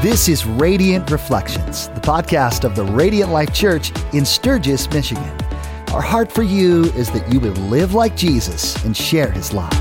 This is Radiant Reflections, the podcast of the Radiant Life Church in Sturgis, Michigan. Our heart for you is that you would live like Jesus and share his love.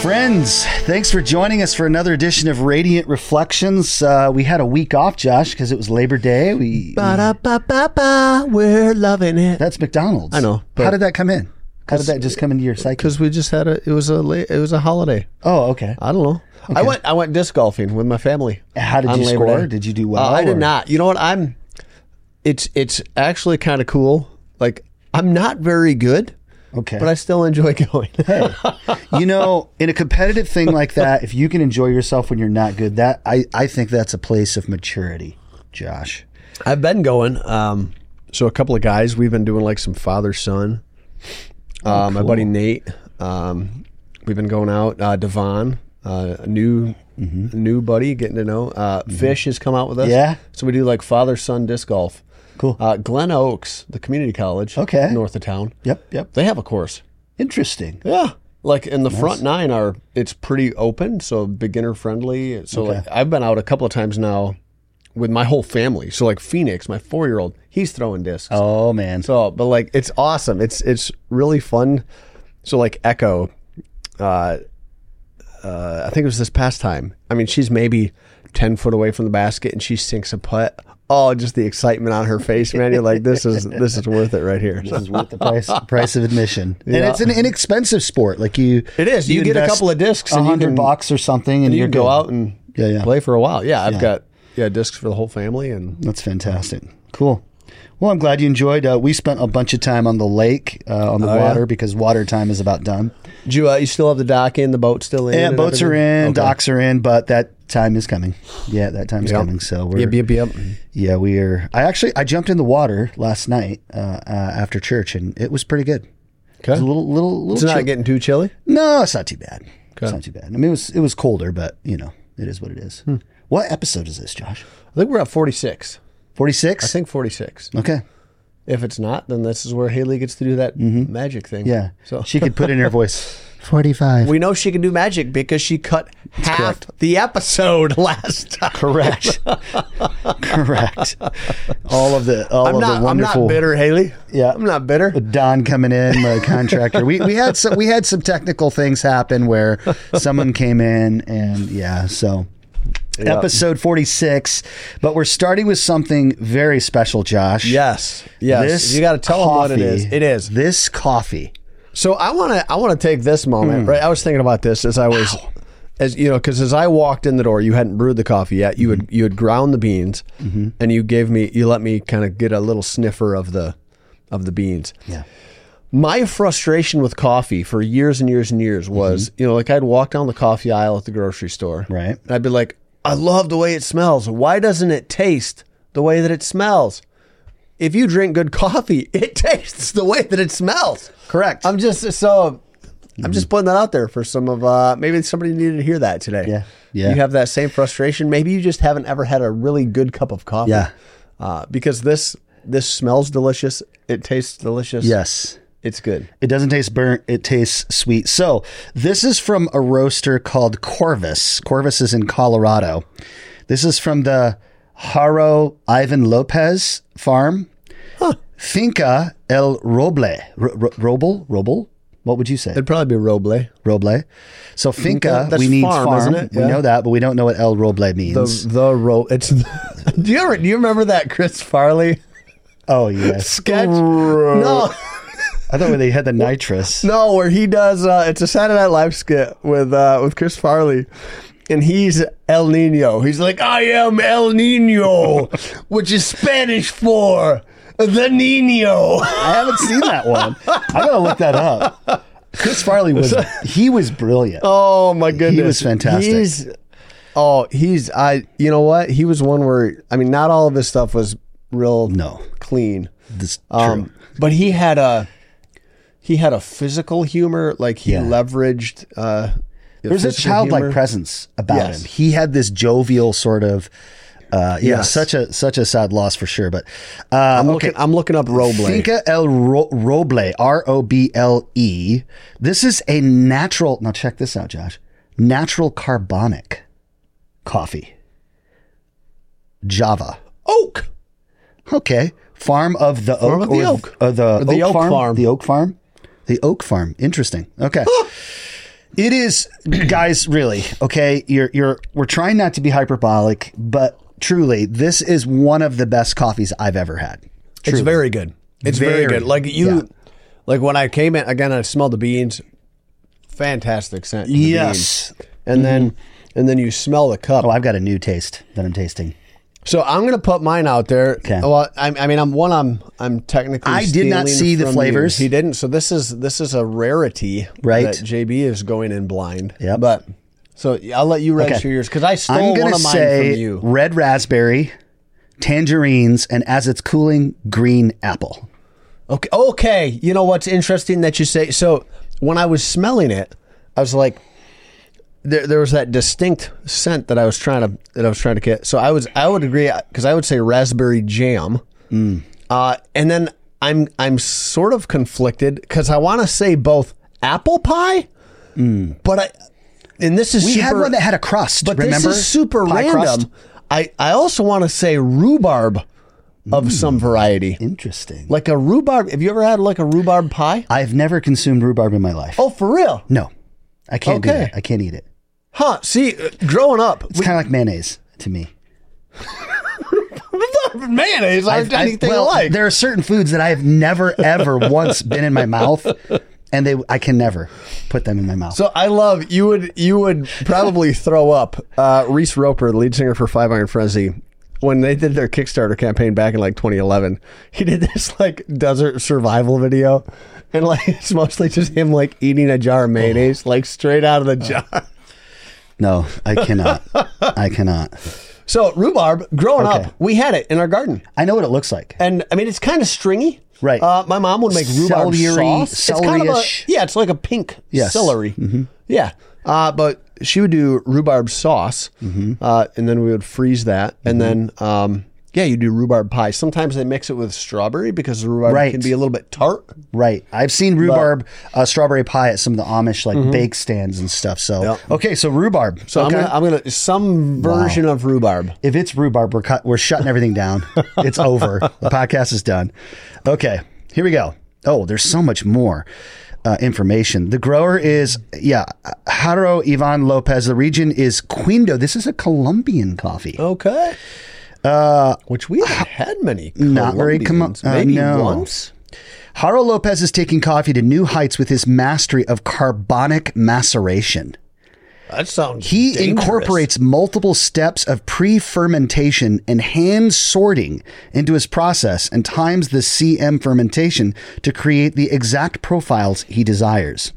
Friends, thanks for joining us for another edition of Radiant Reflections. Uh, we had a week off, Josh, because it was Labor Day. We Ba-da-ba-ba-ba, we're loving it. that's McDonald's. I know, How did that come in? How did that just come into your psyche? Because we just had a, it was a, la- it was a holiday. Oh, okay. I don't know. I went, I went disc golfing with my family. How did on you Labor score? Day. Did you do well? Uh, I or- did not. You know what? I'm. It's it's actually kind of cool. Like I'm not very good, Okay. but I still enjoy going. you know, in a competitive thing like that, if you can enjoy yourself when you're not good, that I, I think that's a place of maturity, Josh. I've been going. Um, so a couple of guys, we've been doing like some father son. Uh, My buddy Nate, um, we've been going out. Uh, Devon, uh, a new a new buddy, getting to know. Uh, Fish has come out with us. Yeah? So we do like father son disc golf. Cool. Uh, Glen Oaks, the community college, Okay. north of town. Yep, yep. They have a course. Interesting. Yeah. Like in the front nine are it's pretty open, so beginner friendly. So like I've been out a couple of times now with my whole family. So like Phoenix, my four year old, he's throwing discs. Oh man. So but like it's awesome. It's it's really fun. So like Echo, uh uh I think it was this past time. I mean she's maybe ten foot away from the basket and she sinks a putt. Oh, just the excitement on her face, man. You're like, this is this is worth it right here. this is worth the price price of admission, and it's an inexpensive sport. Like you, It is. You get a couple of discs a hundred bucks or something, and you you're can go out and Yeah, yeah. play for a while. Yeah, I've Yeah. got yeah discs for the whole family, and That's fantastic. Cool. Well, I'm glad you enjoyed. Uh, we spent a bunch of time on the lake, uh, on the Oh, yeah? water, because water time is about done. do you, uh, you still have the dock in, the boat still in? Yeah, boats are in, Okay. docks are in, but that time is coming. Yeah, that time's Yep. coming. So we're Yep, yep, yep. yeah, we are. I actually I jumped in the water last night uh, uh, after church, and it was pretty good. Was a little little little. It's not getting too chilly. no, it's not too bad. It's not too bad. I mean, it was it was colder, but you know, it is what it is. Hmm. What episode is this, Josh? I think we're at forty six. Forty six. I think forty six. Okay. If it's not, then this is where Haley gets to do that magic thing. Mm-hmm. Yeah. So she could put in her voice. Forty five. we know she can do magic because she cut half correct. the episode last time. Correct. Correct. All of the all I'm of not. the I'm wonderful not bitter, Haley. Yeah. I'm not bitter. Don coming in, the contractor. we we had some we had some technical things happen where someone came in and yeah, so episode 46, but we're starting with something very special, Josh. Yes. Yes. This you got to tell them what it coffee- is. It is. This coffee. So I want to I want to take this moment, mm. right? I was thinking about this as I was as you know cuz as I walked in the door, you hadn't brewed the coffee yet. You had mm-hmm. you had ground the beans mm-hmm. and you gave me you let me kind of get a little sniffer of the of the beans. Yeah. My frustration with coffee for years and years and years was, mm-hmm. you know, like I'd walk down the coffee aisle at the grocery store. Right. And I'd be like, I love the way it smells. Why doesn't it taste the way that it smells? If you drink good coffee, it tastes the way that it smells. Correct. I'm just so I'm just putting that out there for some of uh maybe somebody needed to hear that today. Yeah. Yeah. You have that same frustration. Maybe you just haven't ever had a really good cup of coffee. Yeah. Uh, because this this smells delicious. It tastes delicious. yes. It's good. It doesn't taste burnt. It tastes sweet. So this is from a roaster called Corvus. Corvus is in Colorado. This is from the Jairo Ivan Lopez farm. Finca El Roble. Ro- ro- Roble? Roble? What would you say? It'd probably be Roble. Roble. So Finca, That's we need farm, farm. isn't it? We Yeah. know that, but we don't know what El Roble means. the ro it's do you ever do you remember that Chris Farley oh, yes. sketch? No. I thought when they had the nitrous. No, where he does uh it's a Saturday Night Live skit with uh with Chris Farley. And he's El Nino. He's like, I am El Nino, which is Spanish for the Nino. I haven't seen that one. I gotta look that up. Chris Farley was he was brilliant. Oh my goodness, he was fantastic. He's oh, he's I. You know what? He was one where I mean, not all of his stuff was real No. clean. This Um, true. but he had a he had a physical humor, like he Yeah. leveraged. Uh, There's a childlike humor. presence about Yes. him. He had this jovial sort of Uh, yeah, Yes. such a such a sad loss for sure. But uh, I'm okay. looking. I'm looking up Roble. Finca El Ro- Roble, R O B L E. This is a natural. Now check this out, Josh. Natural carbonic coffee. Java. Oak. Okay. Farm of the Farm oak. of the oak. uh, the, the oak farm, farm. The oak farm. The oak farm. Interesting. Okay. it is, guys. Really. Okay. You're you're. We're trying not to be hyperbolic, but truly, this is one of the best coffees I've ever had. It's very good. It's very, Very. good. Like you, Yeah. like when I came in again, I smelled the beans. Fantastic scent. Yes. beans. and then mm-hmm. and then you smell the cup. Oh, I've got a new taste that I'm tasting. So I'm gonna put mine out there. Okay. Well, I, I mean, I'm one. I'm I'm technically. I did not see the flavors. You. He didn't. So this is this is a rarity. Right. That JB is going in blind. Yep. But so I'll let you register yours because I stole I'm gonna of mine say from you. red raspberry, tangerines, and as it's cooling, green apple. Okay. Okay. You know what's interesting that you say. So when I was smelling it, I was like, there, there was that distinct scent that I was trying to that I was trying to get. So I was I would agree because I would say raspberry jam, Mm. uh, and then I'm I'm sort of conflicted because I want to say both apple pie, but I and this is Mm. We super, had one that had a crust. but remember? this is super Pie random. crust? I I also want to say rhubarb of Mm. some variety. Interesting. Like a rhubarb. Have you ever had like a rhubarb pie? I've never consumed rhubarb in my life. Oh, for real? No, I can't do Okay. that. I can't eat it. Huh? See, uh, growing up, It's kind of like mayonnaise to me. mayonnaise aren't I've- anything well, alike. There are certain foods that I have never ever once been in my mouth, and they I can never put them in my mouth. So I love you would you would probably throw up. Uh, Reese Roper, the lead singer for Five Iron Frenzy, when they did their Kickstarter campaign back in like 2011, he did this like desert survival video, and like it's mostly just him like eating a jar of mayonnaise, like straight out of the jar. No, I cannot. I cannot. So rhubarb, growing Okay. up, we had it in our garden, I know what it looks like. and I mean it's kind of stringy. Right. Uh, my mom would make rhubarb Celery- sauce. It's kind of a celery-ish. yeah. It's like a pink Yes. celery. Yeah. Uh, but she would do rhubarb sauce, uh, and then we would freeze that, and then um, yeah, you do rhubarb pie. Sometimes they mix it with strawberry because the rhubarb Right. can be a little bit tart. Right. I've seen rhubarb uh, strawberry pie at some of the Amish like bake stands and stuff. So Mm-hmm. Yep. okay, so rhubarb. So okay. I'm gonna I'm gonna some version of rhubarb. if it's rhubarb, we're cut, we're shutting everything down. it's over. The podcast is done. Okay, here we go. Oh, there's so much more uh, information. The grower is yeah, Jairo Ivan Lopez. The region is Quindo. This is a Colombian coffee. Okay. Uh, which we haven't had many. Not very com- uh, Maybe no. once. Jairo Lopez is taking coffee to new heights with his mastery of carbonic maceration. That sounds. He dangerous. incorporates multiple steps of pre fermentation and hand sorting into his process and times the CM fermentation to create the exact profiles he desires.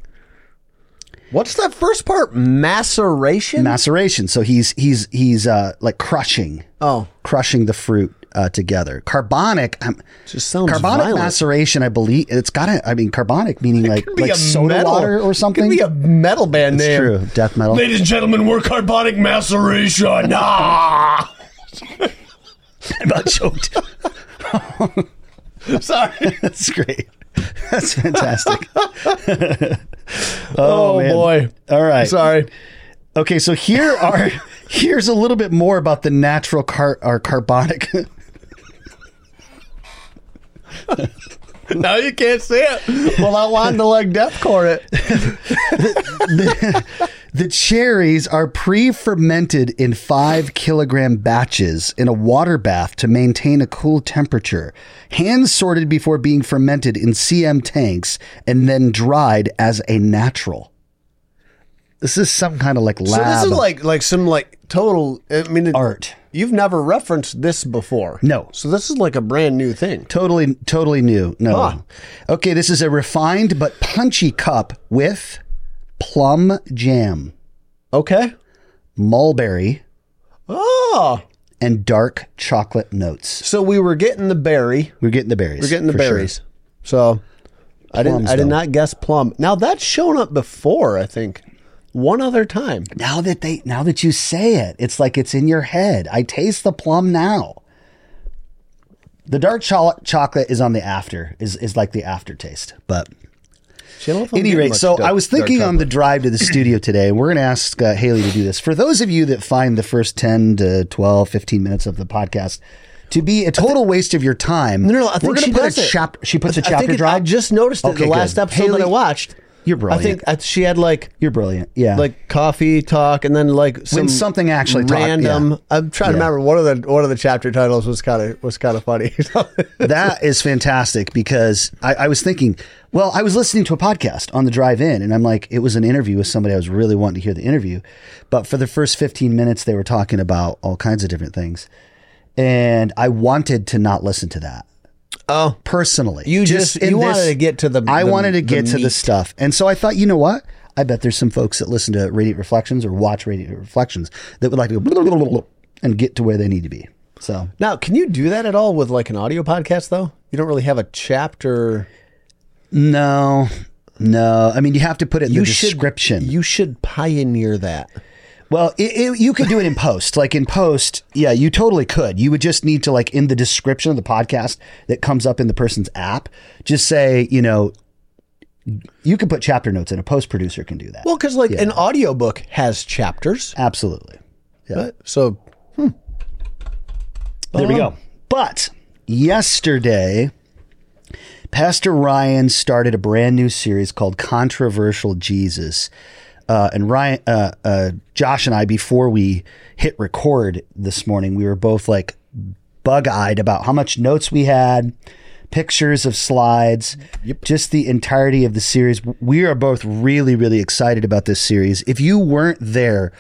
What's that first part? Maceration. Maceration. So he's he's he's uh, like crushing, oh, crushing the fruit uh, together. Carbonic. Um, just sounds carbonic violent. maceration. I believe it's got to. I mean, carbonic meaning like like soda metal- water or something. Could be a metal band it's name. true. Death metal. Ladies and gentlemen, we're carbonic maceration. Ah! I'm about choked. Sorry. That's great. That's fantastic. Oh, oh, man. boy. All right. Sorry. Okay, so here are here's a little bit more about the natural car or carbonic. Now you can't see it. Well, I wanted to like deathcore it. the cherries are pre-fermented in five kilogram batches in a water bath to maintain a cool temperature, hand sorted before being fermented in CM tanks, and then dried as a natural. This is some kind of like lab So this is like like some like total. I mean, it- art. You've never referenced this before. No. So this is like a brand new thing. Totally, totally new. No. Huh. Okay, this is a refined but punchy cup with plum jam, Okay. mulberry, Oh. and dark chocolate notes. So we were getting the berry. We're getting the berries. We're getting the for sure. berries. So I didn't. Plums, I did though. not guess plum. Now that's shown up before. I think one other time. Now that they now that you say it, it's like it's in your head. I taste the plum now. The dark cho- chocolate is on the after is is like the aftertaste, but any rate, so dark- I was thinking on the drive to the studio today, and we're going to ask uh, Haley to do this. For those of you that find the first 10 to 12, 15 minutes of the podcast to be a total waste of your time, No, no, no, I think we're gonna she put a it. chap- She puts a chapter it- drop. I just noticed it Okay, the last good. episode Haley, that I watched. You're brilliant. I think I, she had like You're brilliant. Yeah. like coffee talk and then like some something actually talk- random. yeah. I'm trying to Yeah. remember one of the one of the chapter titles was kind of was kind of funny. that is fantastic because I, I was thinking, well, I was listening to a podcast on the drive in, and I'm like, it was an interview with somebody I was really wanting to hear the interview. But for the first 15 minutes, they were talking about all kinds of different things. And I wanted to not listen to that oh, personally. You just- in you wanted to get to the- I the- wanted to the get to the stuff. And so I thought, you know what? I bet there's some folks that listen to Radiant Reflections or watch Radiant Reflections that would like to go and get to where they need to be. So now can you do that at all with like an audio podcast though? You don't really have a chapter. no, no. I mean, you have to put it in You the should description. You should pioneer that. Well, it, it, you could do it in post. Like in post, yeah, you totally could. You would just need to, like, in the description of the podcast that comes up in the person's app, just say, you know, you could put chapter notes in. A post producer can do that. Well, because like an audiobook has chapters. Absolutely. Yeah. Right? So hmm. There we go. Um, but yesterday, Pastor Ryan started a brand new series called Controversial Jesus. Uh, and Ryan, uh, uh, Josh and I, before we hit record this morning, we were both like bug eyed about how much notes we had, pictures of slides, just the entirety of the series. We are both really, really excited about this series. If you weren't there,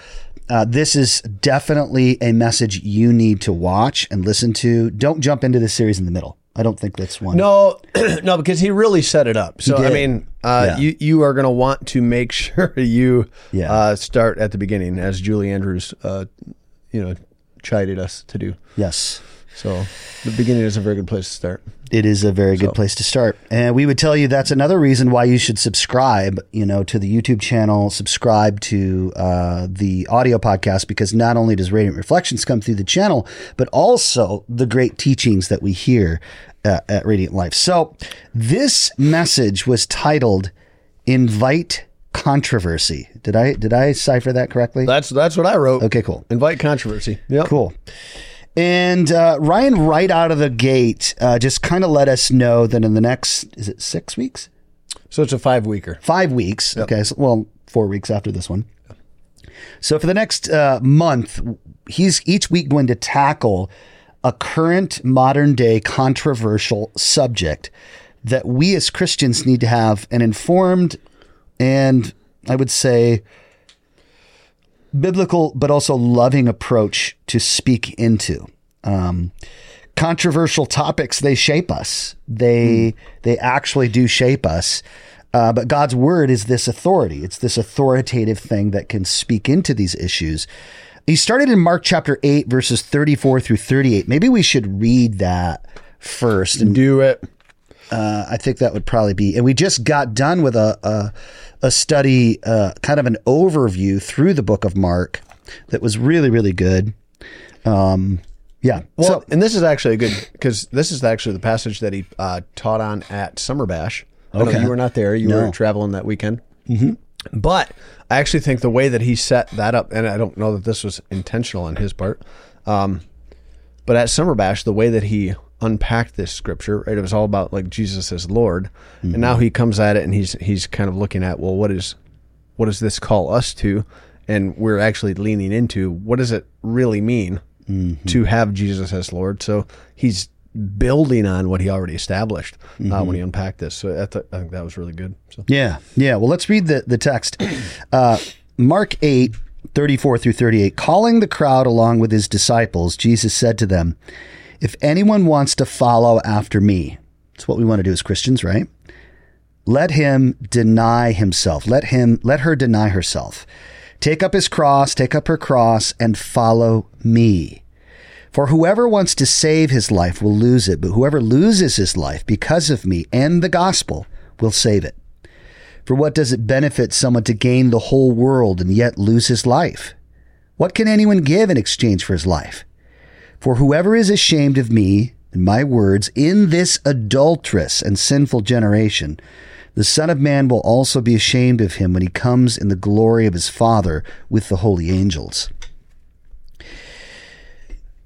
uh, this is definitely a message you need to watch and listen to. Don't jump into the series in the middle. I don't think that's one. no, no, because he really set it up. So I mean, uh, Yeah. you you are going to want to make sure you Yeah. uh, start at the beginning, as Julie Andrews, uh, you know, chided us to do. Yes. So the beginning is a very good place to start. It is a very good place to start. And we would tell you that's another reason why you should subscribe, you know, to the YouTube channel, subscribe to uh, the audio podcast, because not only does Radiant Reflections come through the channel, but also the great teachings that we hear uh, at Radiant Life. So this message was titled Invite Controversy. Did I did I cipher that correctly? That's that's what I wrote. Okay, cool. Invite controversy. Yep. Cool. And uh, Ryan, right out of the gate, uh, just kind of let us know that in the next, is it six weeks? So it's a five weeker. Five weeks. Okay. So, well, four weeks after this one. So for the next uh, month, he's each week going to tackle a current modern day controversial subject that we as Christians need to have an informed and I would say biblical but also loving approach to speak into. Um, controversial topics they shape us. They they actually do shape us. Uh, but God's word is this authority. It's this authoritative thing that can speak into these issues. He started in Mark chapter 8, verses 34 through 38. Maybe we should read that first and Do it. uh, I think that would probably be. And we just got done with a a, a study, uh, kind of an overview through the book of Mark that was really really good. Um, yeah. Well, so and this is actually a good because this is actually the passage that he uh, taught on at Summer Bash. Okay. you were not there; you No. were traveling that weekend. Mm-hmm. But I actually think the way that he set that up, and I don't know that this was intentional on his part, um, but at Summer Bash, the way that he unpacked this scripture, right, it was all about like Jesus as Lord, and now he comes at it and he's he's kind of looking at well, what is what does this call us to? And we're actually leaning into what does it really mean to have Jesus as Lord? So he's building on what he already established uh, when he unpacked this. So I, th- I think that was really good. So yeah, yeah. Well, let's read the the text. Uh, Mark 8, 34 through 38. Calling the crowd along with his disciples, Jesus said to them, If anyone wants to follow after me, it's what we want to do as Christians, right? Let him deny himself. Let him let her deny herself. Take up his cross, take up her cross, and follow me. For whoever wants to save his life will lose it, but whoever loses his life because of me and the gospel will save it. For what does it benefit someone to gain the whole world and yet lose his life? What can anyone give in exchange for his life? For whoever is ashamed of me and my words in this adulterous and sinful generation, the Son of Man will also be ashamed of him when he comes in the glory of his Father with the holy angels.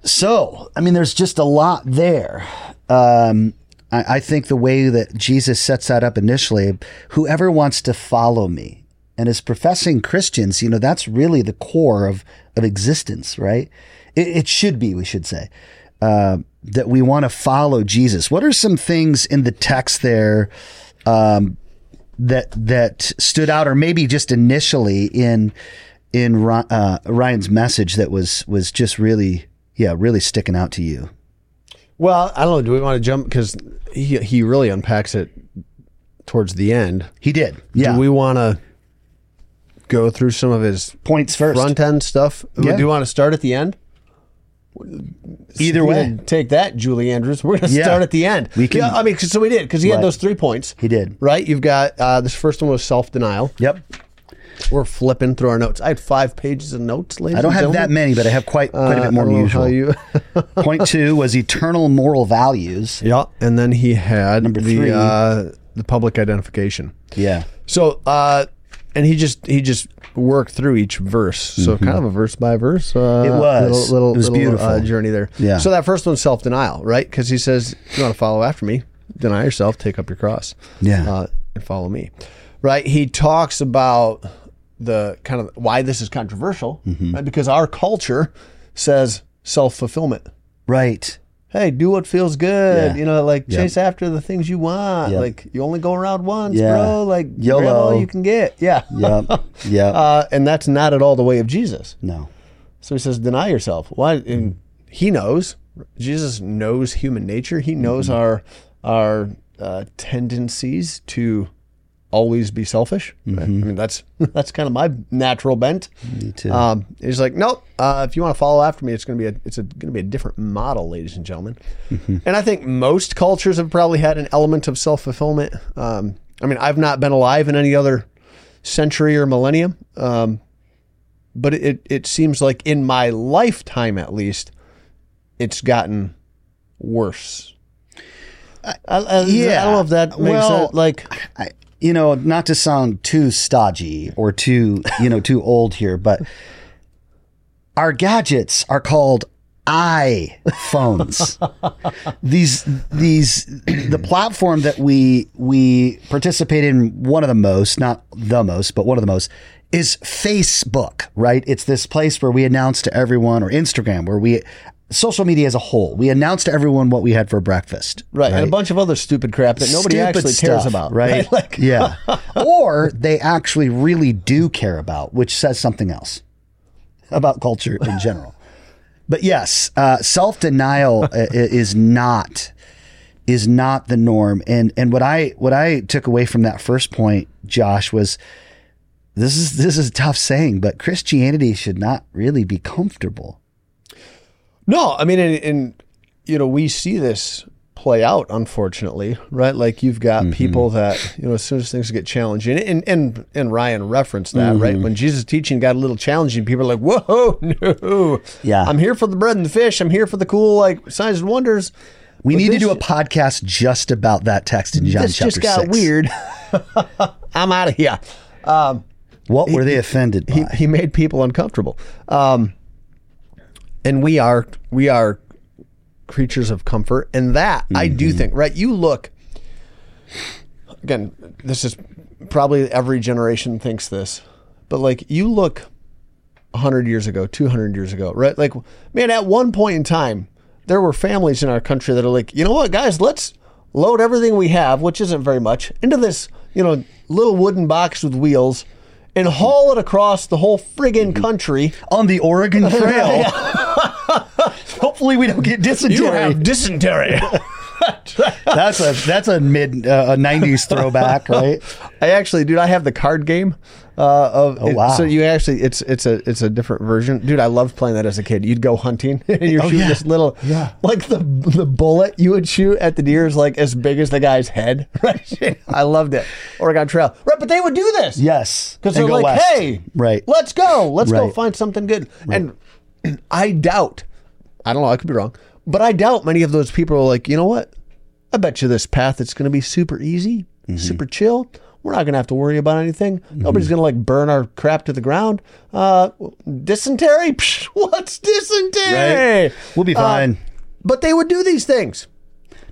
So, I mean, there's just a lot there. Um, I, I think the way that Jesus sets that up initially, whoever wants to follow me, and as professing Christians, you know, that's really the core of, of existence, right? It, it should be, we should say, uh, that we want to follow Jesus. What are some things in the text there um, that that stood out, or maybe just initially in in uh, Ryan's message that was was just really, yeah, really sticking out to you? Well, I don't know. Do we want to jump because he he really unpacks it towards the end. He did. Yeah. Do we want to go through some of his points first? Front end stuff. Yeah. Do you want to start at the end? Either way, take that, Julie Andrews. We're going to Yeah. start at the end. We can- yeah, I mean, so we did because he Right. had those three points. he did. Right. You've got uh, this first one was self denial. Yep. We're flipping through our notes. I had five pages of notes. Ladies I don't have that many, but I have quite quite a Uh, bit more than usual. you- Point two was eternal moral values. yeah, and then he had Number the three. uh, the public identification. Yeah. So, uh, and he just he just worked through each verse. So, kind of a verse by verse. Uh, Mm-hmm. It was. little, little, It was little, beautiful. Uh, journey there. Yeah. So that first one's self denial, right? Because he says, "You want to follow after me? Deny yourself, take up your cross, Yeah. uh, and follow me." Right? He talks about the kind of why this is controversial, Mm-hmm. right? Because our culture says self fulfillment. Right. Hey, do what feels good. Yeah. You know, like Yep. chase after the things you want. Yep. Like you only go around once, Yeah. bro. Like YOLO. grab all you can get. Yeah. Yep. Yep. Uh, and that's not at all the way of Jesus. no. So he says, deny yourself. Why? And he knows. Jesus knows human nature. He knows Mm-hmm. our our uh, tendencies to always be selfish. Mm-hmm. I mean, that's that's kind of my natural bent. Me too. Um, he's like, nope. Uh, if you want to follow after me, it's going to be a it's a, going to be a different model, ladies and gentlemen. Mm-hmm. And I think most cultures have probably had an element of self fulfillment. Um, I mean, I've not been alive in any other century or millennium, um, but it it seems like in my lifetime, at least, it's gotten worse. I, I, yeah. I don't know if that makes Well, sense. Like, I, you know, not to sound too stodgy or too, you know, too old here, but our gadgets are called iPhones. these these the platform that we we participate in one of the most, not the most, but one of the most is Facebook, right? It's this place where we announce to everyone or Instagram where we social media as a whole, we announce to everyone what we had for breakfast. right, and a bunch of other stupid crap that nobody Stupid actually cares stuff, about, right? Like, yeah. or they actually really do care about, which says something else about culture in general. But yes, uh, self denial is not is not the norm. And and what I what I took away from that first point, Josh, was this is this is a tough saying, but Christianity should not really be comfortable. No, I mean, and, and you know, we see this play out, unfortunately, right? Like you've got Mm-hmm. people that you know, as soon as things get challenging, and and and Ryan referenced that, right? Mm-hmm. When Jesus' teaching got a little challenging, people are like, "Whoa, no, Yeah. I'm here for the bread and the fish. I'm here for the cool like signs and wonders." We But need to do a podcast just about that text in John This chapter just got six. weird. I'm out of here. Um, What were they offended by? he, he made people uncomfortable. Um, and we are we are creatures of comfort, and that I do mm-hmm. think right. You look again. This is probably every generation thinks this, but like you look hundred years ago, two hundred years ago, right? Like man, at one point in time, there were families in our country that are like, you know what, guys, let's load everything we have, which isn't very much, into this you know little wooden box with wheels. And haul it across the whole friggin' mm-hmm. country. on the Oregon Trail. Hopefully, we don't get dysentery. You have dysentery. That's a that's a mid uh, a '90s throwback, right? I actually, dude, I have the card game. Uh, of Oh, wow. So you actually, it's it's a it's a different version, dude. I loved playing that as a kid. You'd go hunting and you're Oh, shooting yeah. this little, Yeah. like the the bullet you would shoot at the deer is like as big as the guy's head. Right? I loved it. Oregon Trail, right? But they would do this, Yes, because they're like, west. hey, right? let's go, let's go find something good. And I doubt, I don't know, I could be wrong, but I doubt many of those people are like, you know what? I bet you this path it's going to be super easy, Mm-hmm. super chill. We're not going to have to worry about anything. Nobody's going to like burn our crap to the ground. Uh, dysentery? Psh, what's dysentery? Right. We'll be Uh, fine. but they would do these things.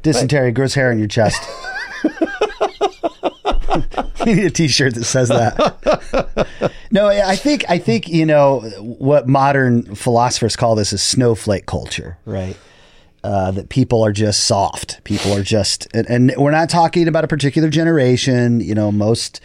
Dysentery grows hair on your chest. you need a T-shirt that says that. no, I think I think you know what modern philosophers call this is snowflake culture, right? Uh, that people are just soft. People are just, and, and we're not talking about a particular generation. You know, most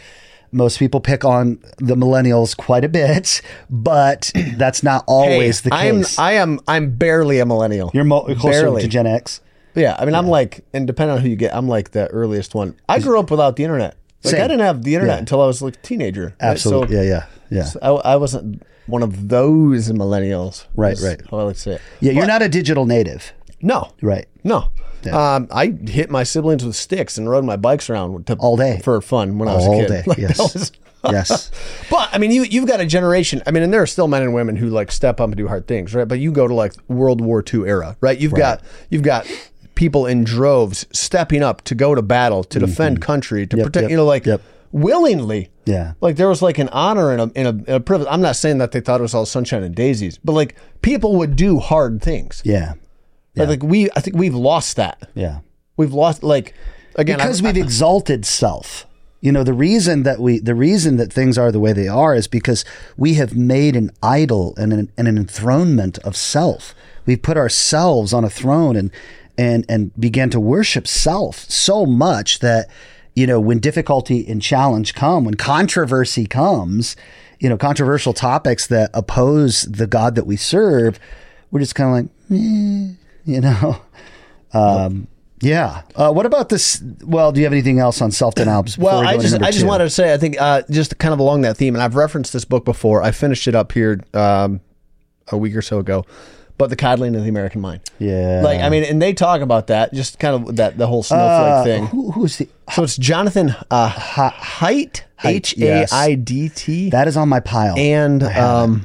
most people pick on the millennials quite a bit, but that's not always the case. I am. I am, I'm barely a millennial. You're mo- closer barely. to Gen X. Yeah, I mean, I'm like, and depending on who you get, I'm like the earliest one. I grew up without the internet. Like, Same. I didn't have the internet Yeah. until I was like a teenager. right? Absolutely. So, yeah, yeah, yeah. I, I wasn't one of those millennials. Right, right. How I like to say it. Yeah, you're not a digital native. No, Right. no. Um, I hit my siblings with sticks and rode my bikes around to, All day. for fun when I was All a kid. day. Like, yes. was- yes. But I mean, you you've got a generation. I mean, and there are still men and women who like step up and do hard things, right? But you go to like World War II era, right? You've got you've got people in droves stepping up to go to battle to defend country to protect. Mm-hmm. yep, you know, like yep. willingly. Yeah. Like there was like an honor and a, and a, and a privilege. I'm not saying that they thought it was all sunshine and daisies, but like people would do hard things. Yeah. Right? Like we, I think we've lost that. Yeah. We've lost like again Because I, we've exalted self. You know, the reason that we the reason that things are the way they are is because we have made an idol and an, and an enthronement of self. We've put ourselves on a throne and and and began to worship self so much that you know when difficulty and challenge come, when controversy comes, you know, controversial topics that oppose the God that we serve, we're just kind of like, eh, you know. Um, yeah. Uh, what about this? Well, do you have anything else on self denial? Well, I just I just wanted to say I think uh, just kind of along that theme, and I've referenced this book before. I finished it up here um, a week or so ago, but the coddling of the American mind. Yeah. Like I mean, and they talk about that, just kind of that the whole snowflake Uh, thing. who, who's the? So it's Jonathan uh, Haidt, H A I D T, That is on my pile. and um,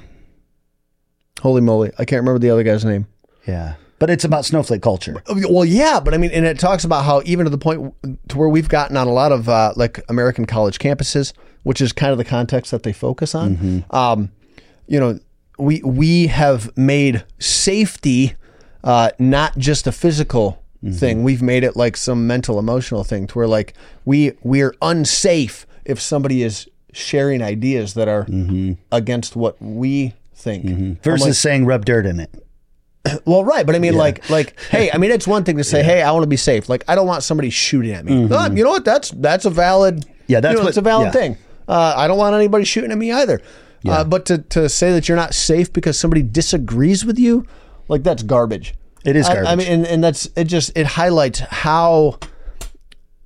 holy moly, I can't remember the other guy's name. yeah, but it's about snowflake culture. Well, yeah, but I mean, and it talks about how even to the point to where we've gotten on a lot of uh, like American college campuses, which is kind of the context that they focus on. Um, you know, we we have made safety uh, not just a physical thing. We've made it like some mental, emotional thing, to where like we we're unsafe if somebody is sharing ideas that are against what we think. Versus saying rub dirt in it. Well, right, but I mean, like, like, hey, I mean, it's one thing to say, hey, I want to be safe. Like, I don't want somebody shooting at me. Uh, you know what? That's that's a valid. Mm-hmm. Yeah, that's you know, what- a valid yeah. thing. Uh, I don't want anybody shooting at me either. Uh, but to to say that you're not safe because somebody disagrees with you, like that's garbage. It is I- I, mean, and, and that's it. Just it highlights how,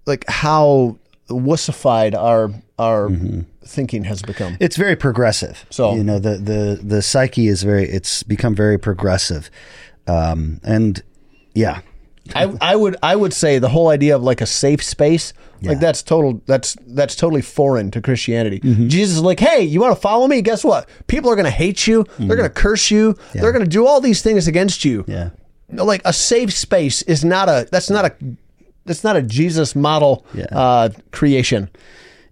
like, how wussified our our Mm-hmm. Thinking has become. It's very progressive. So- you know the the the psyche is very. It's become very progressive, um, and yeah, I, I would I would say the whole idea of like a safe space like that's total that's that's totally foreign to Christianity. Mm-hmm. Jesus is like, hey, you want to follow me? Guess what? People are going to hate you. They're going to curse you. They're going to do all these things against you. Mm-hmm. yeah. Like a safe space is not a that's not a that's not a Jesus model Yeah. uh, creation.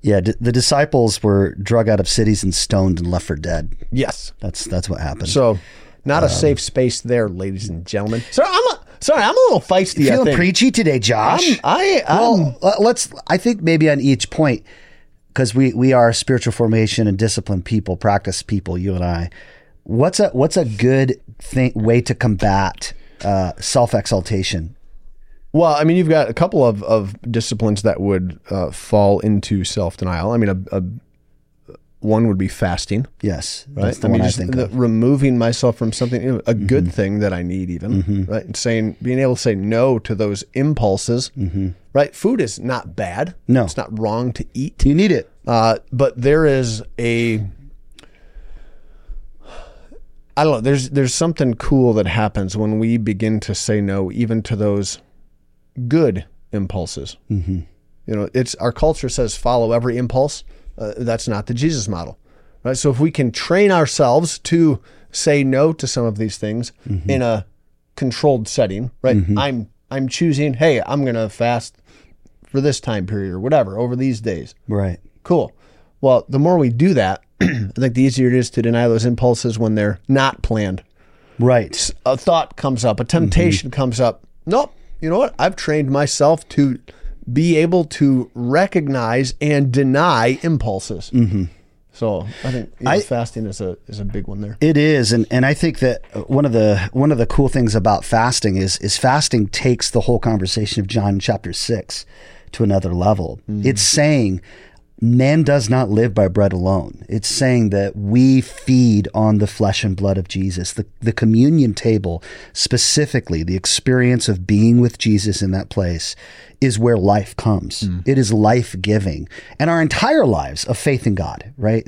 Yeah, d- the disciples were drug out of cities and stoned and left for dead. Yes. That's that's what happened. So not Um, a safe space there, ladies and gentlemen. So I'm a, sorry, I'm a little feisty. I feeling preachy today, Josh. I'm, I I'm, well, let- let's. I think maybe on each point, because we we are spiritual formation and disciplined people, practice people. You and I. What's a what's a good thing way to combat uh, self exaltation? Well, I mean, you've got a couple of, of disciplines that would uh, fall into self denial. I mean, a, a one would be fasting, Yes, right? that's the I mean, one I just think the-. Mm-hmm. removing myself from something, you know, a good thing that I need, even right, and saying being able to say no to those impulses, right? Food is not bad. Mm-hmm. No. it's not wrong to eat. You need it. Uh, but there is a I don't know. There's there's something cool that happens when we begin to say no, even to those good impulses. Mm-hmm. You know, it's our culture says follow every impulse. Uh, that's not the Jesus model, right? So if we can train ourselves to say no to some of these things in a controlled setting, right? I'm I'm choosing. Hey, I'm gonna fast for this time period or whatever over these days. Right. Cool. Well, the more we do that, I think the easier it is to deny those impulses when they're not planned. Right. A thought comes up, a temptation comes up. Nope. You know what? I've trained myself to be able to recognize and deny impulses. Mm-hmm. So I think you know, fasting is a is a big one there. It is, and and I think that one of the one of the cool things about fasting is is fasting takes the whole conversation of John chapter six to another level. It's saying man does not live by bread alone. It's saying that we feed on the flesh and blood of Jesus. The the communion table specifically, the experience of being with Jesus in that place is where life comes. Hmm. It is life giving. And our entire lives of faith in God, right?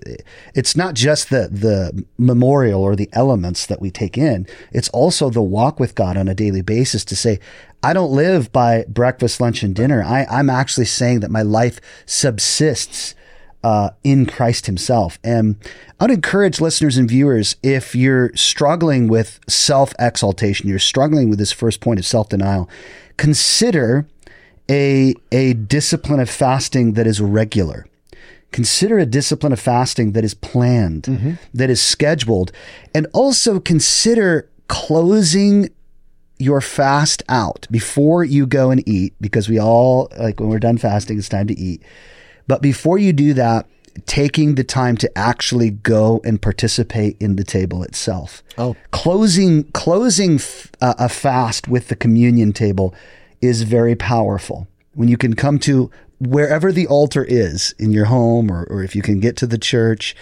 It's not just the the memorial or the elements that we take in. It's also the walk with God on a daily basis to say, I don't live by breakfast, lunch, and dinner. I, I'm actually saying that my life subsists uh, in Christ Himself. And I'd encourage listeners and viewers if you're struggling with self exaltation, you're struggling with this first point of self denial, consider a, a discipline of fasting that is regular. Consider a discipline of fasting that is planned, that is scheduled, and also consider closing your fast out before you go and eat because we all like when we're done fasting it's time to eat. But before you do that taking the time to actually go and participate in the table itself. Oh. closing closing f- uh, a fast with the communion table is very powerful. When you can come to wherever the altar is in your home or, or if you can get to the church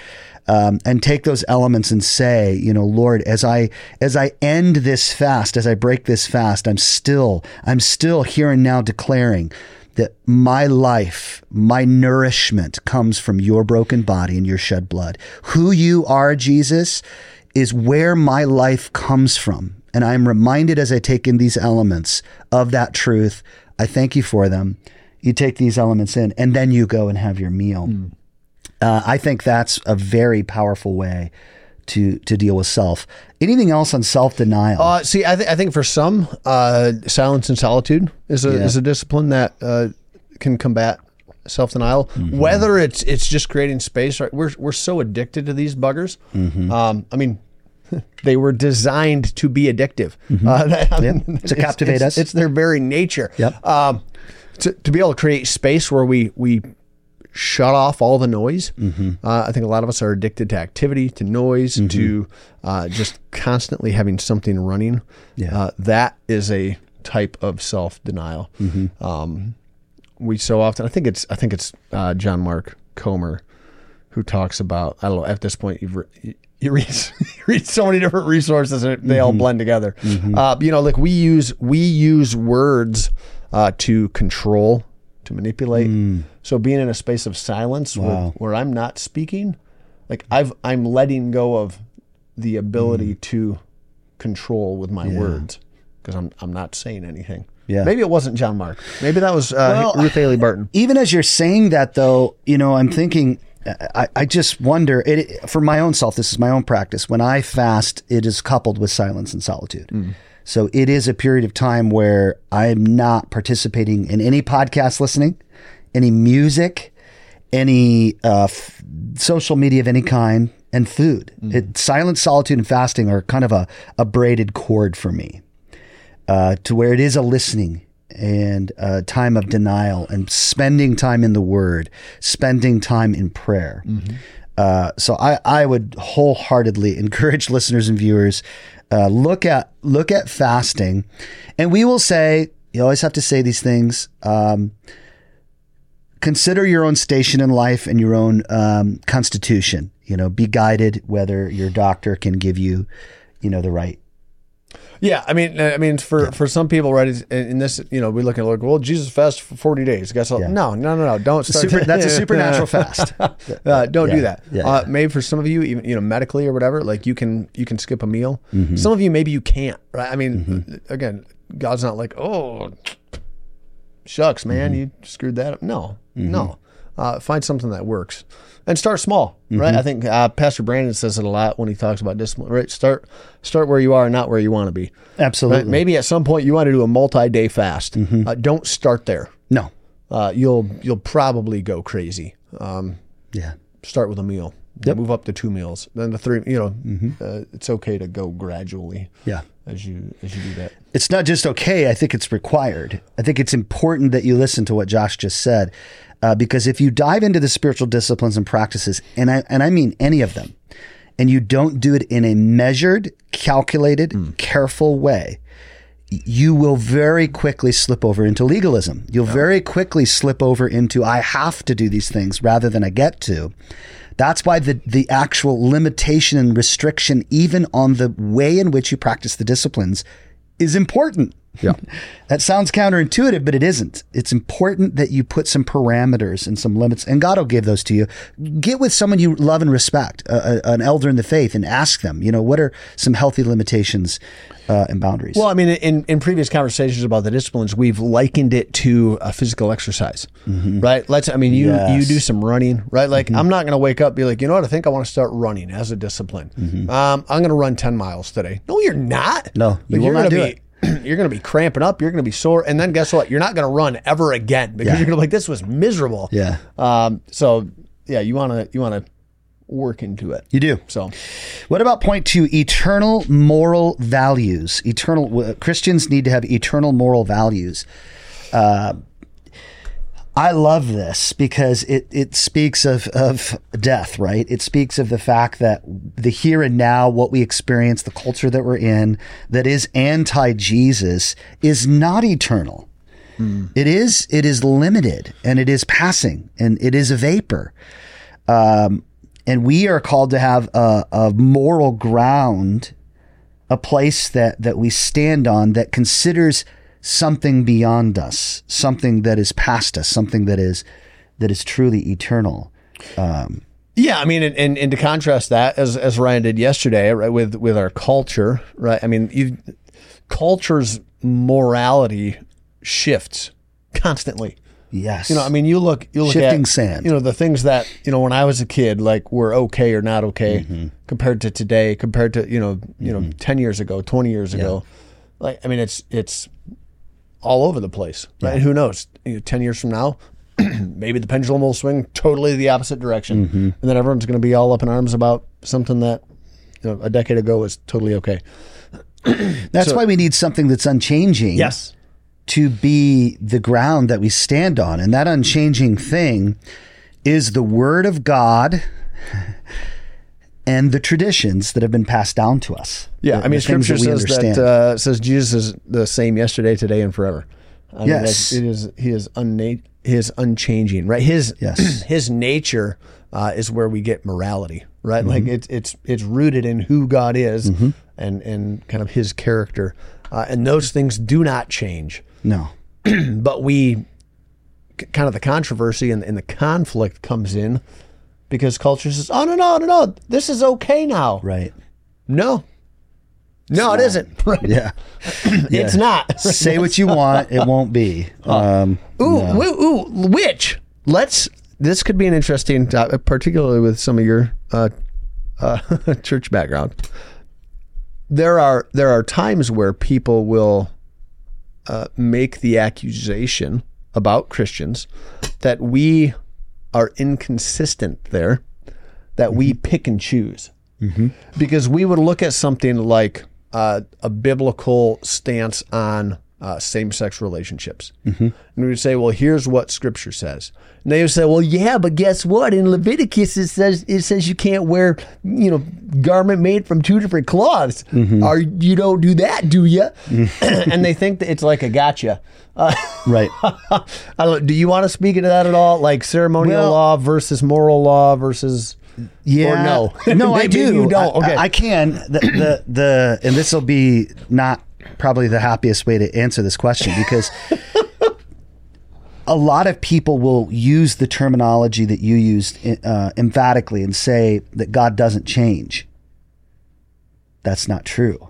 um, and take those elements and say, you know, Lord, as I as I end this fast, as I break this fast, I'm still I'm still here and now declaring that my life, my nourishment comes from your broken body and your shed blood. Who you are, Jesus, is where my life comes from. And I'm reminded as I take in these elements of that truth. I thank you for them. You take these elements in, and then you go and have your meal. Uh, I think that's a very powerful way to to deal with self. Anything else on self denial? Uh, see, I, th- I think for some, uh, silence and solitude is a Yeah. is a discipline that uh, can combat self denial. Whether it's it's just creating space, right? We're we're so addicted to these buggers. Um, I mean, they were designed to be addictive. Uh, that- Yep. To captivate it's, us. It's their very nature. Yep. Um, to, to be able to create space where we we shut off all the noise. Uh, I think a lot of us are addicted to activity, to noise, to uh, just constantly having something running. Yeah. Uh, that is a type of self denial. Um, we so often, I think it's, I think it's uh, John Mark Comer who talks about. I don't know. At this point, you've re- you- read you read so many different resources, and they all blend together. Uh, you know, like we use we use words uh, to control, to manipulate. Hmm. So being in a space of silence Wow. where, where I'm not speaking, like I've I'm letting go of the ability hmm. to control with my words because I'm I'm not saying anything. Yeah. Maybe it wasn't John Mark. Maybe that was uh, Well, Ruth Haley Barton. even as you're saying that though you know i'm thinking uh, i, I just wonder it for my own self this is my own practice when i fast it is coupled with silence and solitude hmm. So it is a period of time where i'm not participating in any podcast listening any music any uh, f- social media of any kind and food. It, silence solitude and fasting are kind of a, a braided cord for me uh, to where it is a listening and a time of denial and spending time in the Word, spending time in prayer. Uh, so I, I would wholeheartedly encourage listeners and viewers uh, look at look at fasting, and we will say you always have to say these things. Um, consider your own station in life and your own um, constitution. You know, be guided whether your doctor can give you, you know, the right. Yeah, I mean, I mean, for for some people, right? In this, you know, we look at like, well, Jesus fasted for forty days. Guess? Yeah. No, no, no, no. Don't start. Super, that's a supernatural fast. Uh, don't Yeah, do that. yeah, uh, yeah. maybe for some of you, even you know, medically or whatever, like you can you can skip a meal. Mm-hmm. Some of you, maybe you can't. Right? I mean, again, God's not like, oh, shucks, man, Mm-hmm. you screwed that up. No, no. Uh, find something that works and start small. Right? Mm-hmm. I think uh, Pastor Brandon says it a lot when he talks about discipline. Right? Start start where you are, not where you want to be. Absolutely. Right? Maybe at some point you want to do a multi-day fast. Mm-hmm. Uh, don't start there. No. Uh, you'll you'll probably go crazy. Um, Yeah. start with a meal. Yep. Move up to two meals. Then the three. You know, uh, it's okay to go gradually Yeah. As you as you do that. It's not just okay. I think it's required. I think it's important that you listen to what Josh just said, uh, because if you dive into the spiritual disciplines and practices, and I and I mean any of them, and you don't do it in a measured, calculated, careful way, you will very quickly slip over into legalism. You'll very quickly slip over into I have to do these things rather than I get to. That's why the the actual limitation and restriction even on the way in which you practice the disciplines is important. Yeah. That sounds counterintuitive, but it isn't. It's important that you put some parameters and some limits, and God will give those to you. Get with someone you love and respect, a, a- an elder in the faith, and ask them, you know, what are some healthy limitations uh, and boundaries? Well, I mean, in, in previous conversations about the disciplines, we've likened it to a physical exercise, right? Let's. I mean, you Yes. you do some running, right? Like, I'm not going to wake up be like, you know what? I think I want to start running as a discipline. Um, I'm going to run 10 miles today. No, you're not. No, you Like, will you're not do be, You're going to be cramping up. You're going to be sore, and then guess what? You're not going to run ever again because Yeah. you're going to be like, this was miserable. Yeah. Um. So yeah, you want to you want to work into it. you do. So What about point two? Eternal moral values. Eternal uh, Christians need to have eternal moral values. Uh, I love this because it, it speaks of, of death, right? It speaks of the fact that the here and now, what we experience, the culture that we're in, that is anti Jesus, is not eternal. It is it is limited and it is passing and it is a vapor. Um, and we are called to have a, a moral ground, a place that that we stand on that considers something beyond us, something that is past us, something that is that is truly eternal. Yeah, I mean, and, and, and to contrast that, as as Ryan did yesterday, right, with with our culture, right? I mean, you, culture's morality shifts constantly. Yes. You know, I mean, you look, you look Shifting at, sand. You know, the things that you know when I was a kid, like were okay or not okay, Mm-hmm. compared to today, compared to you know, you know, ten years ago, twenty years ago. Like, I mean, it's it's all over the place, right? And who knows? You know, ten years from now, maybe the pendulum will swing totally the opposite direction, Mm-hmm. and then everyone's going to be all up in arms about something that you know, a decade ago was totally okay. That's why we need something that's unchanging. Yes. to be the ground that we stand on. And that unchanging thing is the word of God and the traditions that have been passed down to us. Yeah, The- I mean, Scripture we says understand. that uh, says Jesus is the same yesterday, today, and forever. I Yes. that's- it is. He is unna- He is unchanging, right? His Yes. his nature uh, is where we get morality, right? Mm-hmm. Like it's it's it's rooted in who God is and and kind of His character, uh, and those things do not change. no. But we kind of the controversy and, and the conflict comes in because culture says, "Oh no, no, no, no, this is okay now." Right. No, no, it isn't. Right. Yeah. It's not. Say what you want, it won't be. Um, Ooh, ooh, ooh, which? Let's. This could be an interesting topic, particularly with some of your uh, uh, church background. There are there are times where people will uh, make the accusation about Christians that we are inconsistent there, that we pick and choose, because we would look at something like uh, a biblical stance on uh, same-sex relationships. Mm-hmm. And we would say, well, here's what Scripture says. And they would say, well, yeah, but guess what? In Leviticus, it says it says you can't wear, you know, garment made from two different cloths. Or you don't do that, do you? and they think that it's like a gotcha. Uh, Right. I don't, do you want to speak into that at all? Like ceremonial Well- law versus moral law versus Yeah. no? no, I do. you don't. I- Okay. I, can. The, the the and this will be not probably the happiest way to answer this question because a lot of people will use the terminology that you used uh, emphatically and say that God doesn't change. That's not true.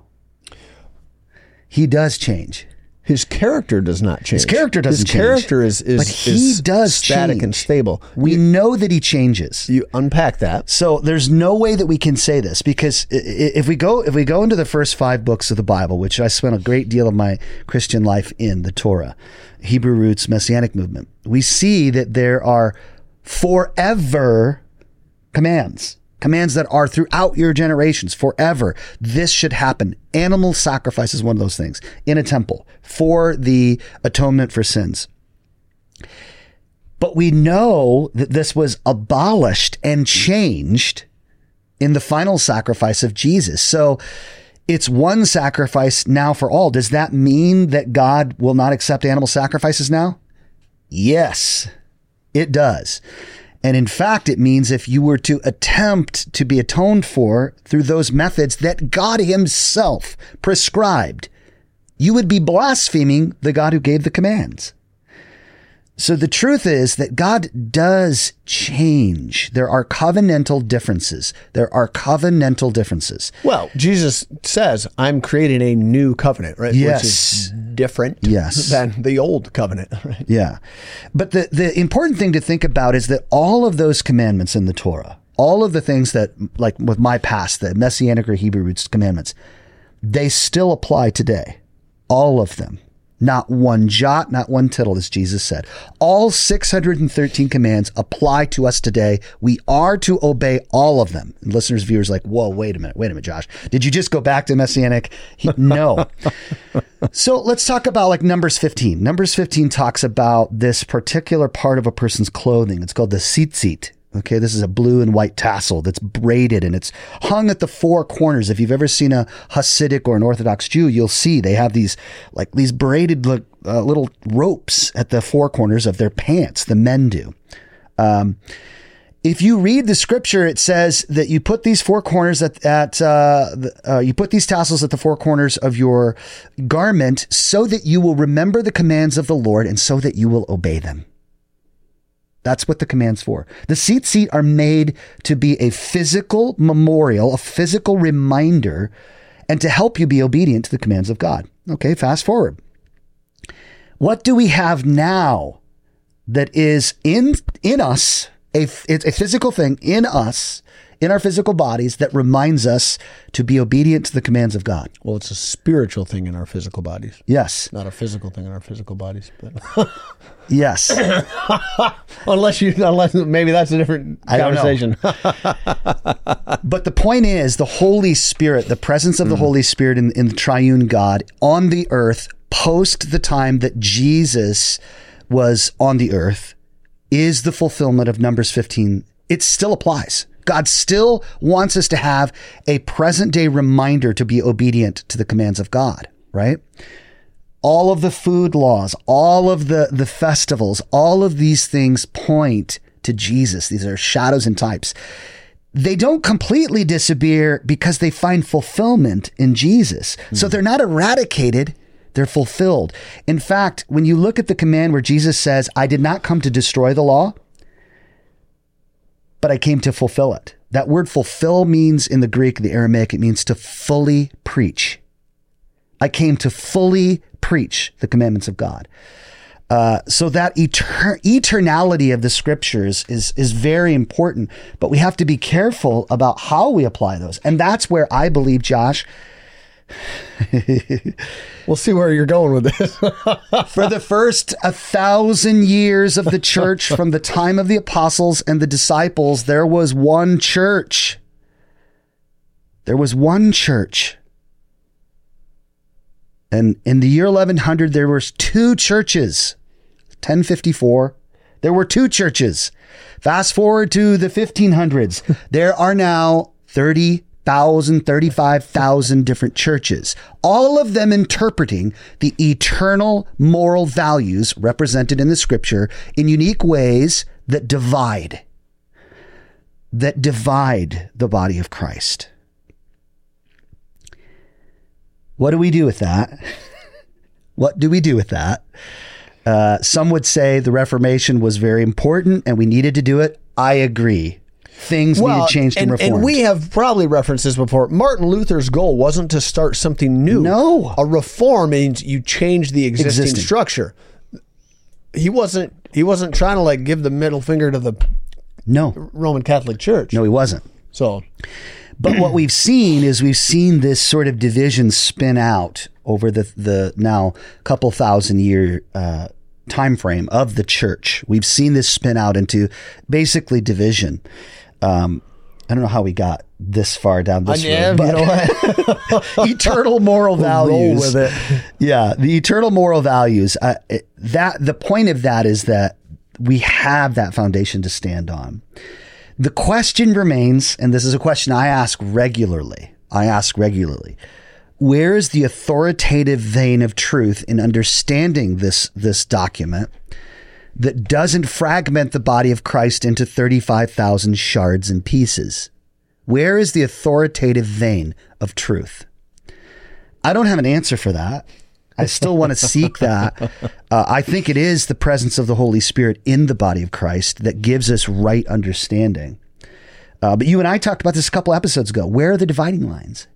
He does change. His character does not change. His character doesn't change. His change. character is is But he is does static and stable. We know that he changes. You unpack that. So there's no way that we can say this because if we go if we go into the first five books of the Bible, which I spent a great deal of my Christian life in, the Torah, Hebrew roots Messianic movement, we see that there are forever commands. Commands that are throughout your generations forever. This should happen. Animal sacrifice is one of those things in a temple for the atonement for sins. But we know that this was abolished and changed in the final sacrifice of Jesus. So it's one sacrifice now for all. Does that mean that God will not accept animal sacrifices now? Yes, it does. And in fact, it means if you were to attempt to be atoned for through those methods that God Himself prescribed, you would be blaspheming the God who gave the commands. So the truth is that God does change. There are covenantal differences. There are covenantal differences. Well, Jesus says, "I'm creating a new covenant," right? Which Yes. is different Yes. than the old covenant, right? Yeah. But the, the important thing to think about is that all of those commandments in the Torah, all of the things that, like with my past, the Messianic or Hebrew roots commandments, they still apply today. All of them. Not one jot, not one tittle, as Jesus said. All 613 commands apply to us today. We are to obey all of them. And listeners, viewers, like, whoa, wait a minute, wait a minute, Josh. Did you just go back to Messianic? He- no. So let's talk about like Numbers 15. Numbers 15 talks about this particular part of a person's clothing. It's called the tzitzit. Okay, this is a blue and white tassel that's braided and it's hung at the four corners. If you've ever seen a Hasidic or an Orthodox Jew, you'll see they have these like these braided uh, little ropes at the four corners of their pants. The men do if you read the scripture, it says that you put these four corners at, at uh, the, uh, you put these tassels at the four corners of your garment so that you will remember the commands of the Lord and so that you will obey them. That's what the commands for. The tzitzit are made to be a physical memorial, a physical reminder, and to help you be obedient to the commands of God. Okay, fast forward. What do we have now that is in in us a a physical thing in us in our physical bodies that reminds us to be obedient to the commands of God. Well, it's a spiritual thing in our physical bodies, Yes. not a physical thing in our physical bodies. But Yes. unless you, unless maybe that's a different I don't know. conversation. but the point is the Holy Spirit, the presence of the mm. Holy Spirit in, in the triune God on the earth post the time that Jesus was on the earth is the fulfillment of Numbers 15. It still applies. God still wants us to have a present day reminder to be obedient to the commands of God, right? All of the food laws, all of the, the festivals, all of these things point to Jesus. These are shadows and types. They don't completely disappear because they find fulfillment in Jesus. So hmm. they're not eradicated, they're fulfilled. In fact, when you look at the command where Jesus says, I did not come to destroy the law, but I came to fulfill it. That word fulfill means in the Greek, the Aramaic, it means to fully preach. I came to fully preach the commandments of God. Uh, so that etern- eternality of the scriptures is is very important, but we have to be careful about how we apply those, and that's where I believe, Josh, we'll see where you're going with this. for the first a thousand years of the church, from the time of the apostles and the disciples, there was one church. There was one church. And in the year 1100, there was two churches. 1054, there were two churches. Fast forward to the 1500s, there are now 30,000, 35,000 different churches, all of them interpreting the eternal moral values represented in the scripture in unique ways that divide, that divide the body of Christ. What do we do with that? what do we do with that? Uh, some would say the Reformation was very important and we needed to do it. I agree. Things needed changed and, and reformed. And we have probably referenced this before. Martin Luther's goal wasn't to start something new. No. A reform means you change the existing, Existing. structure. He wasn't he wasn't trying to like give the middle finger to the no, Roman Catholic Church. no, he wasn't. So But what we've seen is we've seen this sort of division spin out over the the now couple thousand year uh, time frame of the church. We've seen this spin out into basically division. Um, I don't know how we got this far down this yeah, road, but you know what? eternal moral values. roll with it. Yeah, the eternal moral values. Uh, it- that the point of that is that we have that foundation to stand on. The question remains, and this is a question I ask regularly. I ask regularly. Where is the authoritative vein of truth in understanding this this document that doesn't fragment the body of Christ into 35,000 shards and pieces? Where is the authoritative vein of truth? I don't have an answer for that. I still want to seek that. Uh, I think it is the presence of the Holy Spirit in the body of Christ that gives us right understanding. Uh, but you and I talked about this a couple episodes ago. Where are the dividing lines?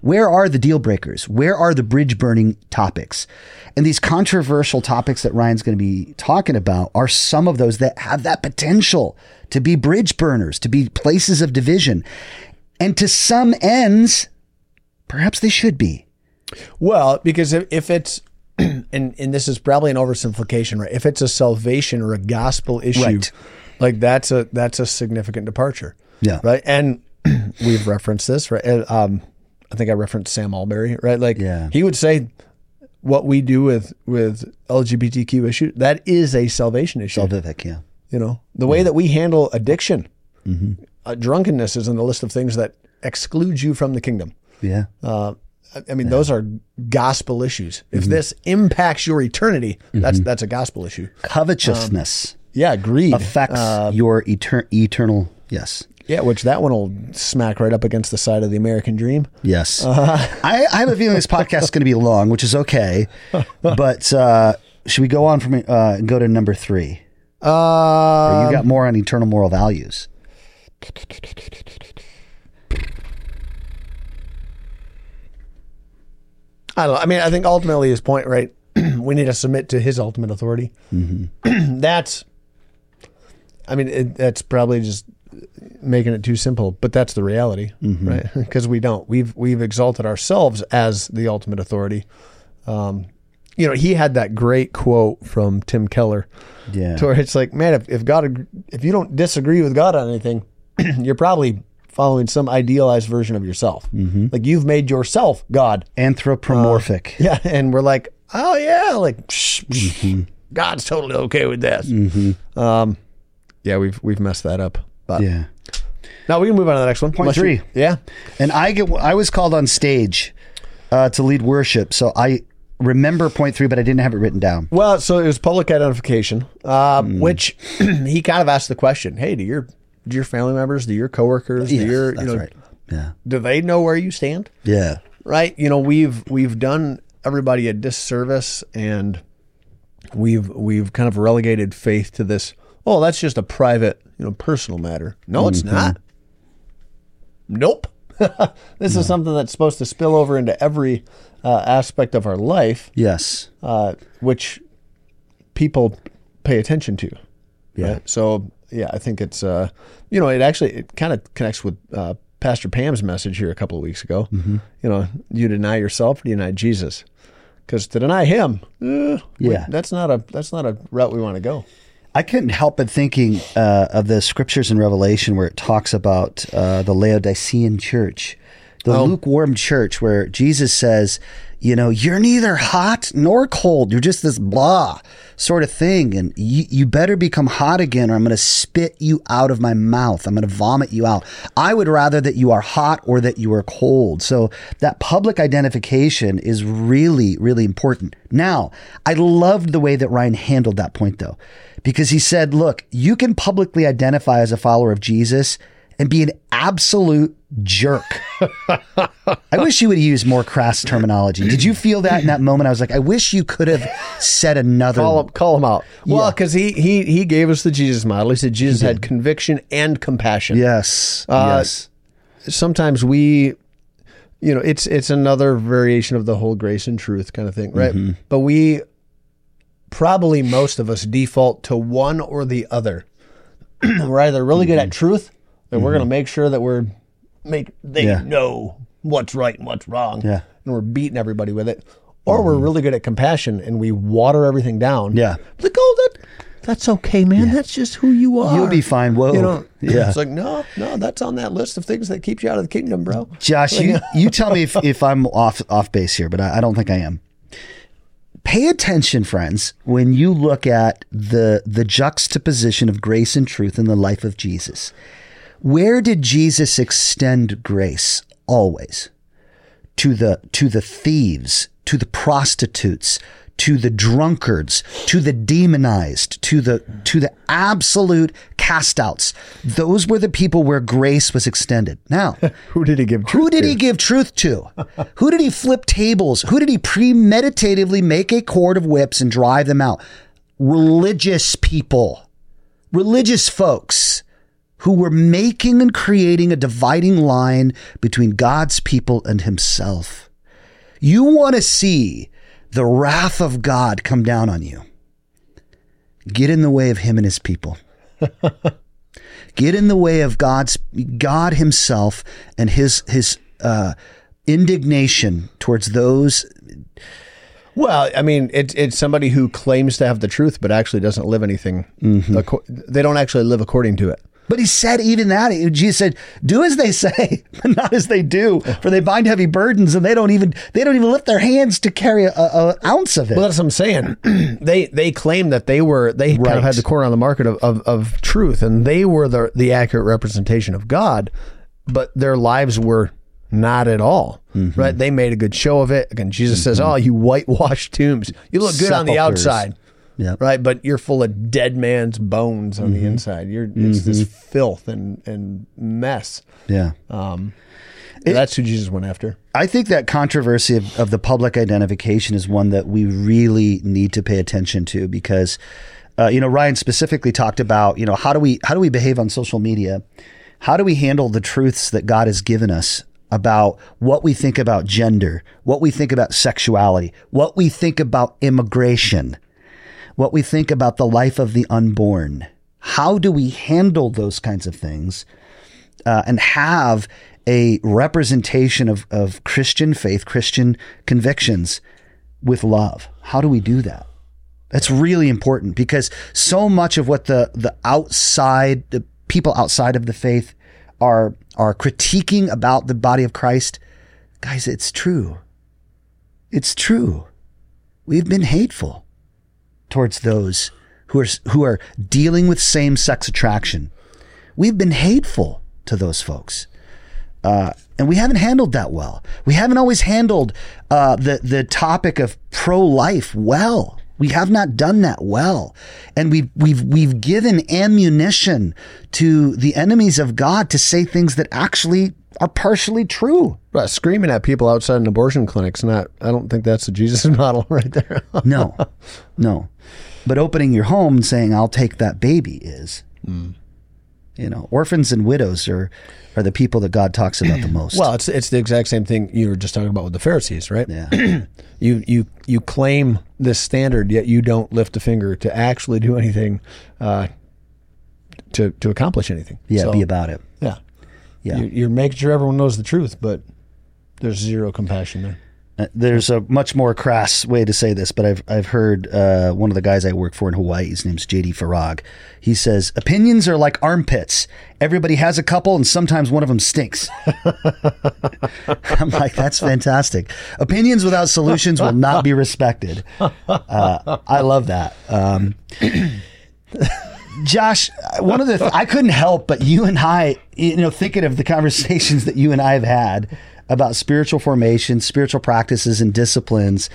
Where are the deal breakers? Where are the bridge burning topics? And these controversial topics that Ryan's going to be talking about are some of those that have that potential to be bridge burners, to be places of division. And to some ends, perhaps they should be. Well, because if, if it's and and this is probably an oversimplification, right? If it's a salvation or a gospel issue, Right. like that's a that's a significant departure. Yeah. Right. And we've referenced this, right? And, Um, I think I referenced Sam Allberry, right? Like Yeah. he would say what we do with with LGBTQ issue that is a salvation issue. Vivek, yeah. You know, the way that we handle addiction, uh, drunkenness is in the list of things that excludes you from the kingdom. Yeah. Uh, I- mean, those are gospel issues. If this impacts your eternity, that's that's a gospel issue. Covetousness Yeah, greed affects Uh, your eter- eternal. Yes. Yeah, which that one will smack right up against the side of the American dream. Yes. Uh-huh. I, I have a feeling this podcast is going to be long, which is okay. But uh, should we go on from uh, go to number three? Uh, you got more on eternal moral values. I don't know. I mean, I think ultimately his point, right? we need to submit to his ultimate authority. that's, I mean, it, that's probably just making it too simple, but that's the reality, mm-hmm. right? Because we don't. We've we've exalted ourselves as the ultimate authority. Um, you know, he had that great quote from Tim Keller, Yeah. to where it's like, man, if, if God, if you don't disagree with God on anything, you're probably following some idealized version of yourself. Mm-hmm. Like you've made yourself God. Anthropomorphic. Uh, yeah, and we're like, oh yeah, like psh, psh, mm-hmm. God's totally okay with this. Um, yeah, we've we've messed that up. But yeah. now we can move on to the next one. Point Unless you- three. yeah. And I get I was called on stage uh, to lead worship, so I remember point three, but I didn't have it written down. Well, so it was public identification, um, Hmm. which he kind of asked the question: Hey, do your do your family members, do your coworkers, do your that's you know, right. Yeah. do they know where you stand? Yeah. right? You know, we've we've done everybody a disservice, and we've we've kind of relegated faith to this. Oh, that's just a private, you know, personal matter. No, it's not. Nope. this is something that's supposed to spill over into every uh, aspect of our life, Yes. uh, which people pay attention to. Yeah. Right? So yeah, I think it's uh, you know, it actually it kind of connects with uh, Pastor Pam's message here a couple of weeks ago. Mm-hmm. You know, you deny yourself, or you deny Jesus, because to deny him, eh, we- Yeah. that's not a that's not a route we want to go. I couldn't help but thinking uh, of the scriptures in Revelation where it talks about uh, the Laodicean church the Oh. lukewarm church where Jesus says, you know, you're neither hot nor cold. You're just this blah sort of thing. And you, you better become hot again or I'm going to spit you out of my mouth. I'm going to vomit you out. I would rather that you are hot or that you are cold. So that public identification is really, really important. Now, I loved the way that Ryan handled that point though, because he said, look, you can publicly identify as a follower of Jesus and be an absolute jerk. I wish you would use more crass terminology. Did you feel that in that moment? I was like, I wish you could have said another. Call him, call him out. Well, Yeah. because he, he he gave us the Jesus model. He said Jesus had conviction and compassion. Yes. Uh, yes. Sometimes we, you know, it's it's another variation of the whole grace and truth kind of thing, right? Mm-hmm. But we probably most of us default to one or the other. we're either really good Mm-hmm. at truth, and we're going to make sure that we're make they Yeah. know what's right and what's wrong, Yeah. and we're beating everybody with it. Or we're really good at compassion and we water everything down. Yeah. Like, oh, that, that's okay, man. That's just who you are. You'll be fine. Whoa. You know, yeah. It's like, no, no, that's on that list of things that keeps you out of the kingdom, bro. Josh, you, you tell me if, if I'm off off base here, but I, I don't think I am. Pay attention, friends, when you look at the the juxtaposition of grace and truth in the life of Jesus. Where did Jesus extend grace? Always to the to the thieves, to the prostitutes, to the drunkards, to the demonized, to the to the absolute castouts. Those were the people where grace was extended. Now, Who did he give truth who did to? he give truth to? Who did he flip tables? Who did he premeditatively make a cord of whips and drive them out? Religious people, religious folks who were making and creating a dividing line between God's people and himself. You want to see the wrath of God come down on you. Get in the way of him and his people. Get in the way of God's God himself and his his uh, indignation towards those Well, I mean, it's it's somebody who claims to have the truth, but actually doesn't live anything. Mm-hmm. they don't actually live according to it. But he said even that Jesus said, "Do as they say, but not as they do, for they bind heavy burdens, and they don't even they don't even lift their hands to carry a, a, ounce of it." Well, that's what I'm saying. they they claim that they were they kind of had the corner on the market of, of, of truth, and they were the the accurate representation of God, but their lives were not at all. Mm-hmm. Right? They made a good show of it. Again, Jesus says, "Oh, you whitewashed tombs. You look good on the outside." Right, but you're full of dead man's bones on Mm-hmm. the inside. You're it's this filth and and mess. yeah, That's who Jesus went after. I think that controversy of, of the public identification is one that we really need to pay attention to because, uh, you know, Ryan specifically talked about, you know, how do we how do we behave on social media? How do we handle the truths that God has given us about what we think about gender, what we think about sexuality, what we think about immigration, what we think about the life of the unborn? How do we handle those kinds of things? uh, and have a representation of, of Christian faith, Christian convictions with love. How do we do that? That's really important because so much of what the, the outside, the people outside of the faith are, are critiquing about the body of Christ, guys, it's true. It's true. We've been hateful towards those who are, who are dealing with same sex attraction. We've been hateful to those folks. Uh, and we haven't handled that well. We haven't always handled uh, the the topic of pro life well. We have not done that well, and we've we've we've given ammunition to the enemies of God to say things that actually are partially true. Right, screaming at people outside an abortion clinic's not. I don't think that's the Jesus model right there. No, no. But opening your home and saying, "I'll take that baby," is, hmm. You know, orphans and widows are are the people that God talks about the most. well, it's it's the exact same thing you were just talking about with the Pharisees, right? yeah, You you you claim this standard, yet you don't lift a finger to actually do anything uh, to to accomplish anything. yeah, So, be about it. yeah, Yeah. You're, you're making sure everyone knows the truth, but there's zero compassion there. Uh, There's a much more crass way to say this, but I've I've heard uh, one of the guys I work for in Hawaii. His name's JD Farag. He says opinions are like armpits. Everybody has a couple, and sometimes one of them stinks. I'm like, that's fantastic. Opinions without solutions will not be respected. Uh, I love that. Um, Josh, one of the th- I couldn't help but you and I, you know, thinking of the conversations that you and I have had about spiritual formation, spiritual practices, and disciplines,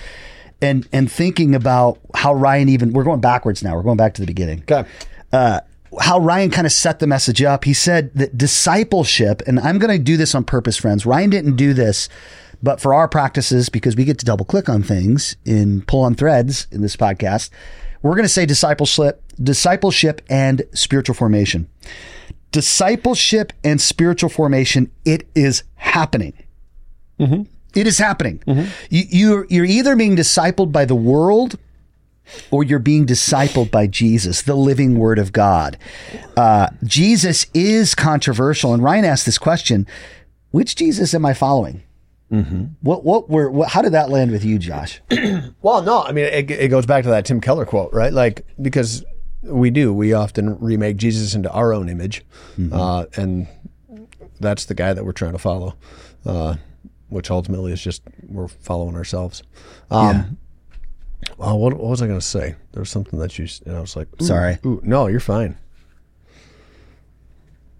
and and thinking about how Ryan even we're going backwards now. We're going back to the beginning. Okay. Uh, how Ryan kind of set the message up. He said that discipleship, and I'm going to do this on purpose, friends. Ryan didn't do this, but for our practices, because we get to double click on things in pull on threads in this podcast, we're going to say discipleship, discipleship and spiritual formation. Discipleship and spiritual formation, it is happening. It is happening. You, you're, you're either being discipled by the world or you're being discipled by Jesus, the living Word of God. Uh, Jesus is controversial, and Ryan asked this question: Which Jesus am I following? What what were what, how did that land with you, Josh? Well, no, I mean, it, it goes back to that Tim Keller quote, right? Like, because we do, we often remake Jesus into our own image. Uh, and that's the guy that we're trying to follow, uh, which ultimately is just we're following ourselves. Um, Well, what, what was I going to say? There was something that you, and I was like, ooh, Sorry. Ooh, no, you're fine.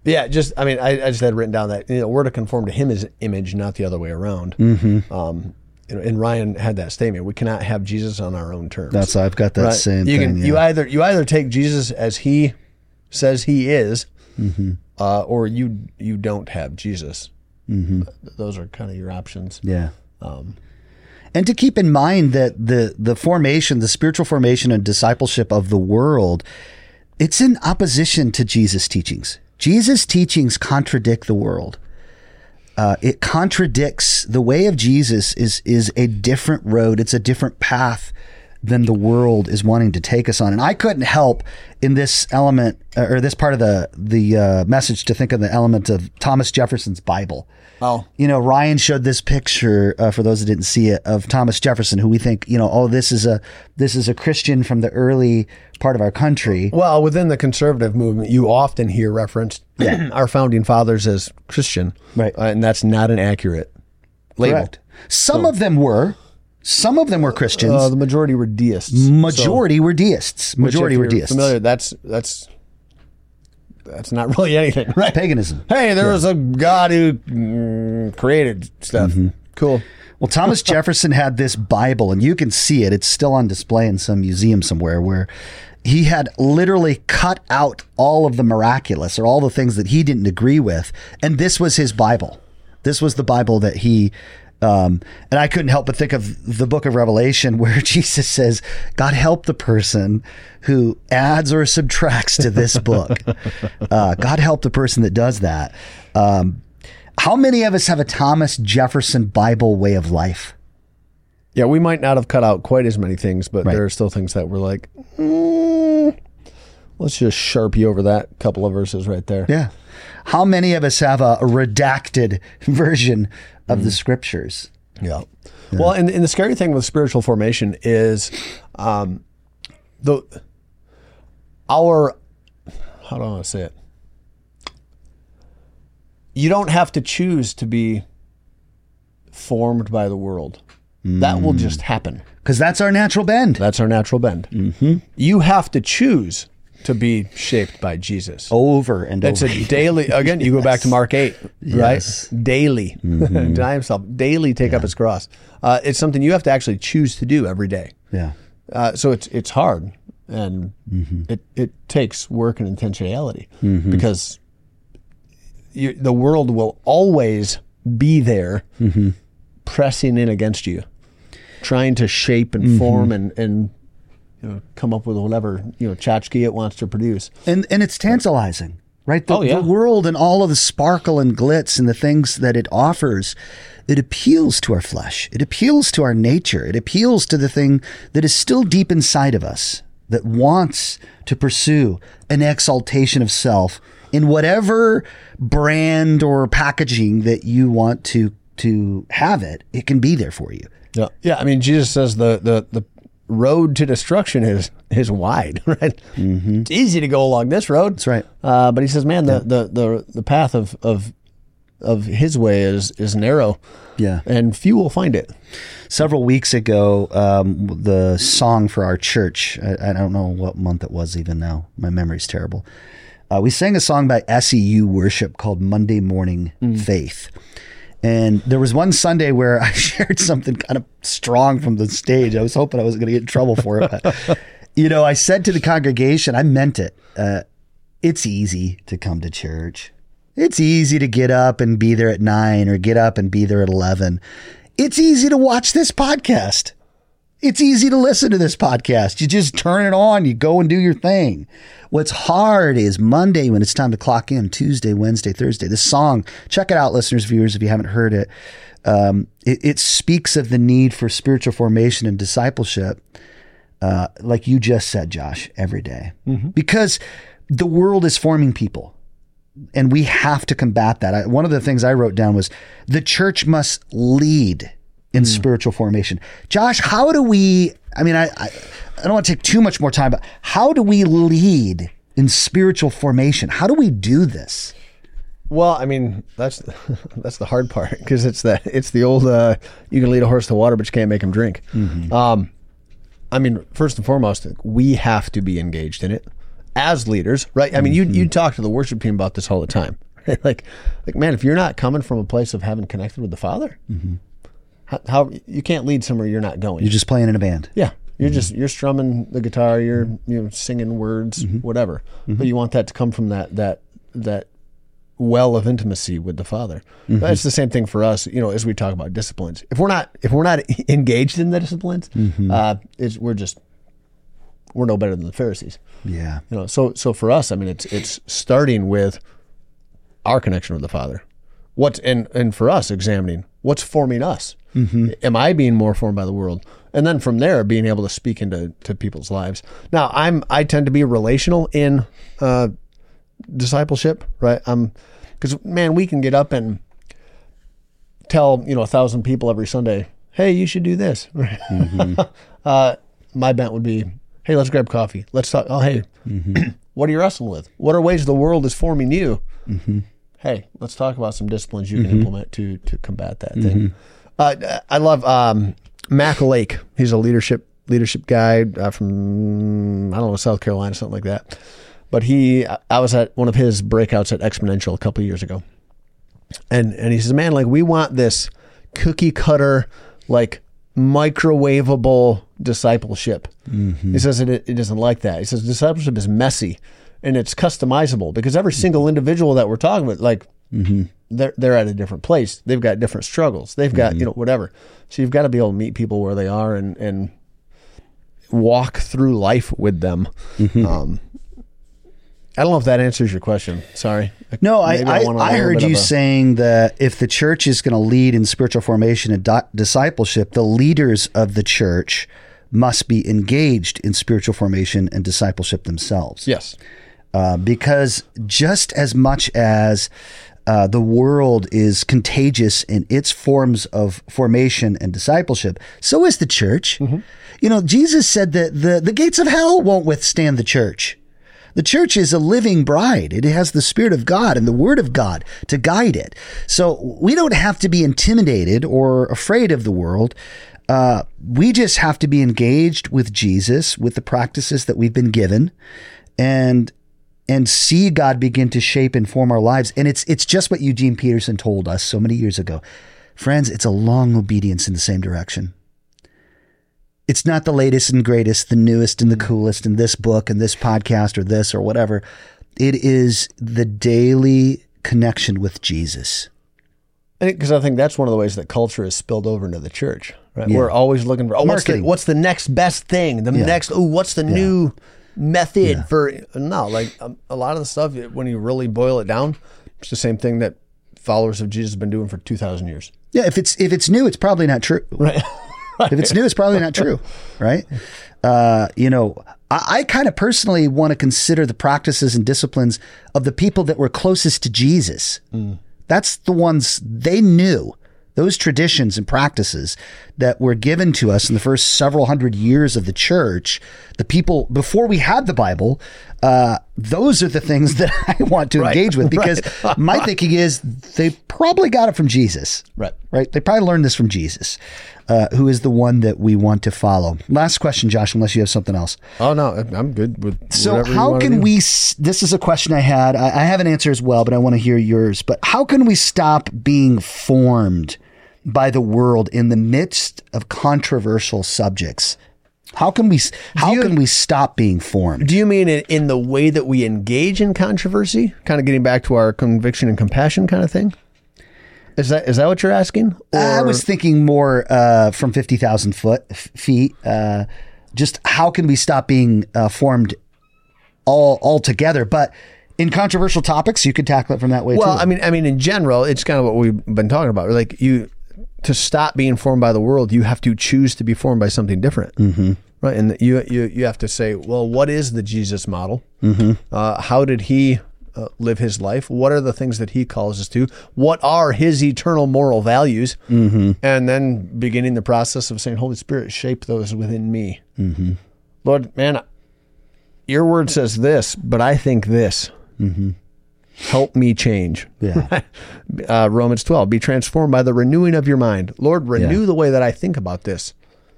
Yeah, just I mean, I, I just had written down that you know we're to conform to Him His image, not the other way around. Mm-hmm. Um, know, and Ryan had that statement: we cannot have Jesus on our own terms. That's I've got that Right. same you thing. Can, yeah. You either you either take Jesus as He says He is, Mm-hmm. uh, or you you don't have Jesus. Mm-hmm. Those are kind of your options. Yeah. and to keep in mind that the the formation, the spiritual formation and discipleship of the world, it's in opposition to Jesus' teachings. Jesus' teachings contradict the world. Uh, it contradicts the way of Jesus is is a different road. It's a different path than the world is wanting to take us on. And I couldn't help in this element uh, or this part of the the uh, message to think of the element of Thomas Jefferson's Bible. Oh, You know, Ryan showed this picture uh, for those that didn't see it of Thomas Jefferson, who we think, you know, oh, this is a this is a Christian from the early part of our country. Well, within the conservative movement, you often hear referenced our founding fathers as Christian, Right. Uh, and that's not an accurate label. Correct. Some of them were, some of them were Christians. Uh, the majority were deists. Majority were deists. Majority were deists. Familiar? That's that's that's not really anything, right? Paganism. Hey, there was a God who mm, created stuff. Mm-hmm. Cool. Well, Thomas Jefferson had this Bible, and you can see it. It's still on display in some museum somewhere where he had literally cut out all of the miraculous or all the things that he didn't agree with. And this was his Bible. This was the Bible that he. Um, and I couldn't help but think of the book of Revelation where Jesus says, God help the person who adds or subtracts to this book. uh, God help the person that does that. Um, how many of us have a Thomas Jefferson Bible way of life? Yeah, we might not have cut out quite as many things, but there are still things that were like, mm, let's just sharpie over that couple of verses right there. Yeah. How many of us have a redacted version of the scriptures? Yeah. Well, and, and the scary thing with spiritual formation is um, the our how do I want to say it? You don't have to choose to be formed by the world. That will just happen. Because that's our natural bend. That's our natural bend. Mm-hmm. You have to choose to be shaped by Jesus. Over and It's over. a daily. Again, you go back to Mark eight, Yes. right? Daily, mm-hmm. deny himself. Daily, take up his cross. Uh, it's something you have to actually choose to do every day. yeah. Uh, so it's it's hard, and mm-hmm. it it takes work and intentionality mm-hmm. because you, the world will always be there, pressing in against you, trying to shape and form and and you know come up with whatever you know tchotchke it wants to produce. And and it's tantalizing, right? The, Oh, yeah. the world and all of the sparkle and glitz and the things that it offers, it appeals to our flesh. It appeals to our nature. It appeals to the thing that is still deep inside of us that wants to pursue an exaltation of self in whatever brand or packaging that you want to to have it, it can be there for you. Yeah, yeah. I mean, Jesus says the the the road to destruction is is wide, right? It's easy to go along this road. That's right. Uh, but he says, man, the, the the the path of of of his way is is narrow, Yeah. and few will find it. Several weeks ago, um, the song for our church, I, I don't know what month it was even now. My memory's terrible. Uh, we sang a song by SEU worship called Monday Morning Faith. And there was one Sunday where I shared something kind of strong from the stage. I was hoping I wasn't going to get in trouble for it. But, you know, I said to the congregation, I meant it. Uh, it's easy to come to church. It's easy to get up and be there at nine or get up and be there at 11. It's easy to watch this podcast. It's easy to listen to this podcast. You just turn it on, you go and do your thing. What's hard is Monday when it's time to clock in, Tuesday, Wednesday, Thursday. This song, check it out, listeners, viewers, if you haven't heard it. Um, it, it speaks of the need for spiritual formation and discipleship, uh, like you just said, Josh, every day. Because the world is forming people and we have to combat that. I, one of the things I wrote down was the church must lead in spiritual formation. Josh, how do we? I mean, I, I I don't want to take too much more time, but how do we lead in spiritual formation? How do we do this? Well, I mean, that's that's the hard part because it's that it's the old uh, you can lead a horse to water, but you can't make him drink. Um, I mean, first and foremost, we have to be engaged in it as leaders, right? I mean, you you talk to the worship team about this all the time, like like man, if you're not coming from a place of having connected with the Father, how, how you can't lead somewhere you're not going. You're just playing in a band. Yeah. You're mm-hmm. just you're strumming the guitar, you're mm-hmm. you know singing words, mm-hmm. whatever. But you want that to come from that that that well of intimacy with the Father. That's the same thing for us, you know, as we talk about disciplines. If we're not if we're not engaged in the disciplines, uh, it's, we're just we're no better than the Pharisees. Yeah. You know, so so for us, I mean, it's it's starting with our connection with the Father. What and and for us, examining what's forming us. Mm-hmm. Am I being more formed by the world? And then from there, being able to speak into to people's lives. Now, I'm I tend to be relational in uh, discipleship, right? Um, I'm because man, we can get up and tell you know a thousand people every Sunday, hey, you should do this. Mm-hmm. uh, my bent would be, hey, let's grab coffee. Let's talk. Oh, hey, mm-hmm. what are you wrestling with? What are ways the world is forming you? Hey, let's talk about some disciplines you can implement to to combat that thing. Uh, I love um, Mac Lake. He's a leadership leadership guy uh, from I don't know South Carolina, something like that. But he, I was at one of his breakouts at Exponential a couple of years ago, and and he says, man, like we want this cookie cutter, like microwavable discipleship. He says it, it isn't like that. He says discipleship is messy and it's customizable because every single individual that we're talking with, like mm-hmm. they're they're at a different place. They've got different struggles. They've got mm-hmm. you know whatever. So you've got to be able to meet people where they are and and walk through life with them. Mm-hmm. Um, I don't know if that answers your question. Sorry. No, I Maybe I, went on a I little heard you a- saying that if the church is going to lead in spiritual formation and di- discipleship, the leaders of the church must be engaged in spiritual formation and discipleship themselves. Yes. Uh, because just as much as uh, the world is contagious in its forms of formation and discipleship, so is the church. You know, Jesus said that the, the gates of hell won't withstand the church. The church is a living bride. It has the Spirit of God and the Word of God to guide it. So we don't have to be intimidated or afraid of the world. Uh, we just have to be engaged with Jesus, with the practices that we've been given, and and see God begin to shape and form our lives. And it's it's just what Eugene Peterson told us so many years ago. Friends, it's a long obedience in the same direction. It's not the latest and greatest, the newest and the coolest in this book and this podcast or this or whatever. It is the daily connection with Jesus. Because I think that's one of the ways that culture is spilled over into the church. Right? We're always looking for oh, what's the, what's the next best thing? The next oh, what's the new method for no? Like um, a lot of the stuff when you really boil it down, it's the same thing that followers of Jesus have been doing for two thousand years. Yeah, if it's if it's new, it's probably not true. Right. If it's new, it's probably not true, right? Uh, you know, I, I kind of personally want to consider the practices and disciplines of the people that were closest to Jesus. That's the ones they knew those traditions and practices that were given to us in the first several hundred years of the church, the people before we had the Bible, uh, those are the things that I want to engage with because my thinking is they probably got it from Jesus. Right. Right. They probably learned this from Jesus, uh, who is the one that we want to follow. Last question, Josh, unless you have something else. Oh no, I'm good with. So how can we? This is a question I had. I, I have an answer as well, but I want to hear yours. But how can we stop being formed by the world in the midst of controversial subjects? How can we? How you- can we stop being formed? Do you mean in, in the way that we engage in controversy? Kind of getting back to our conviction and compassion kind of thing. Is that is that what you're asking? I was thinking more uh, from fifty thousand foot f- feet. Uh, just how can we stop being uh, formed all altogether? But in controversial topics, you could tackle it from that way Well, too. I mean, I mean, in general, it's kind of what we've been talking about. Like you, to stop being formed by the world, you have to choose to be formed by something different, mm-hmm. right? And you, you, you have to say, well, what is the Jesus model? Mm-hmm. Uh, how did he uh, live his life? What are the things that he calls us to? What are his eternal moral values? Mm-hmm. And then beginning the process of saying, Holy Spirit, shape those within me. Mm-hmm. Lord, man, your word says this, but I think this. Help me change. Yeah. uh, Romans 12, be transformed by the renewing of your mind. Lord, renew Yeah. the way that I think about this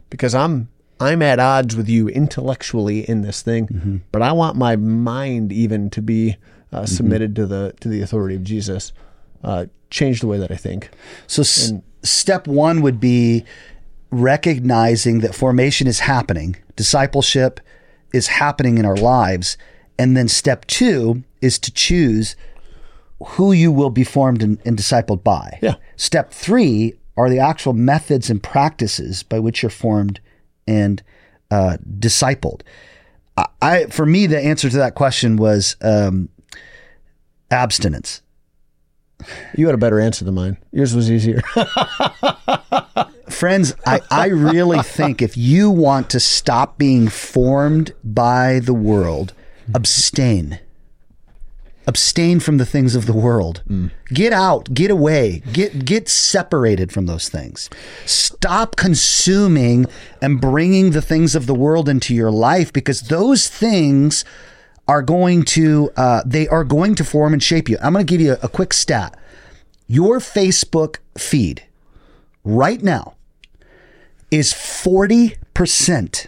because I'm I'm at odds with you intellectually in this thing, Mm-hmm. but I want my mind even to be uh, submitted to the to the authority of Jesus. Uh, change the way that I think. So s- step one would be recognizing that formation is happening, discipleship is happening in our lives, and then step two is to choose who you will be formed and, and discipled by. Yeah. Step three are the actual methods and practices by which you're formed and uh, discipled. I, I, for me, the answer to that question was um, abstinence. You had a better answer than mine. Yours was easier. friends, I, I really think if you want to stop being formed by the world, abstain. Abstain from the things of the world. Get out, get away, get get separated from those things. Stop consuming and bringing the things of the world into your life because those things are going to uh, they are going to form and shape you. I'm going to give you a, a quick stat. Your Facebook feed right now is 40%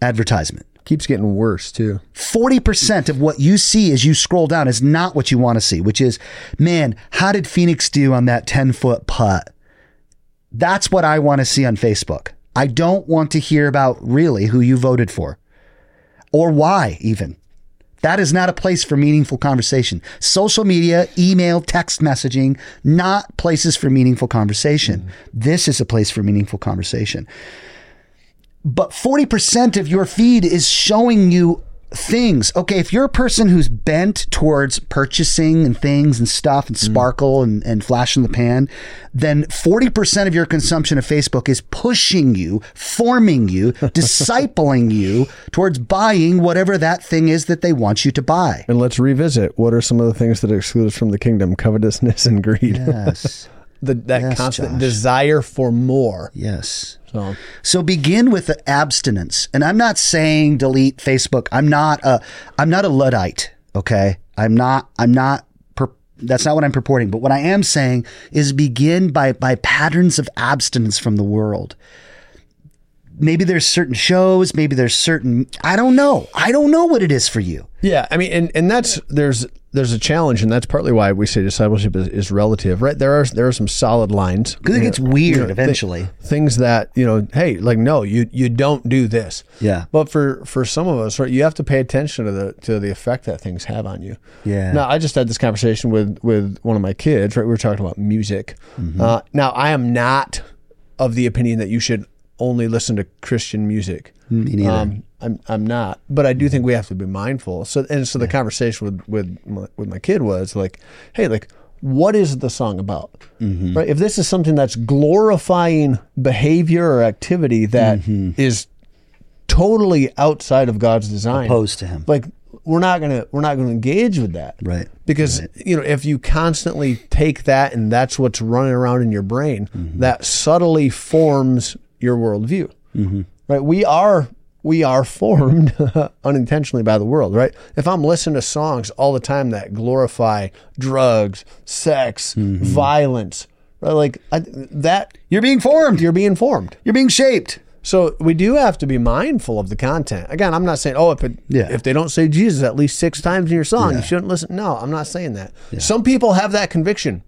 advertisement. Keeps getting worse too. 40% of what you see as you scroll down is not what you want to see, which is, man, how did Phoenix do on that 10 foot putt? That's what I want to see on Facebook. I don't want to hear about really who you voted for or why, even. That is not a place for meaningful conversation. Social media, email, text messaging, not places for meaningful conversation. Mm. This is a place for meaningful conversation. But 40% of your feed is showing you things. Okay, if you're a person who's bent towards purchasing and things and stuff and mm. sparkle and, and flash in the pan, then 40% of your consumption of Facebook is pushing you, forming you, discipling you towards buying whatever that thing is that they want you to buy. And let's revisit what are some of the things that exclude us from the kingdom? Covetousness and greed. Yes. the, that Yes, constant Josh. desire for more. yes. So So begin with the abstinence. And I'm not saying delete Facebook. I'm not a I'm not a luddite, okay? I'm not I'm not that's not what I'm purporting. But what I am saying is begin by by patterns of abstinence from the world. Maybe there's certain shows, maybe there's certain I don't know. I don't know what it is for you. yeah, I mean, and, and that's there's there's a challenge, and that's partly why we say discipleship is, is relative, right? There are there are some solid lines. Because it gets weird eventually. things that you know hey like no you you don't do this Yeah. but for for some of us right you have to pay attention to the to the effect that things have on you Yeah. now i just had this conversation with with one of my kids right we were talking about music Mm-hmm. uh, now i am not of the opinion that you should only listen to christian music Me neither. um, I'm I'm not, but I do think we have to be mindful. So and so the conversation with with my, with my kid was like, hey, like what is the song about? Mm-hmm. Right? If this is something that's glorifying behavior or activity that Mm-hmm. is totally outside of God's design, Opposed to him. like we're not gonna we're not gonna engage with that. Right. Because you know, if you constantly take that and that's what's running around in your brain, that subtly forms your worldview. Mm-hmm. Right. We are we are formed unintentionally by the world, right? If I'm listening to songs all the time that glorify drugs, sex, mm-hmm. violence, right? Like I, that, You're being formed. you're being formed. You're being shaped. So we do have to be mindful of the content. Again, I'm not saying, oh, if it, Yeah. if they don't say Jesus at least six times in your song, Yeah. you shouldn't listen. No, I'm not saying that. Some people have that conviction,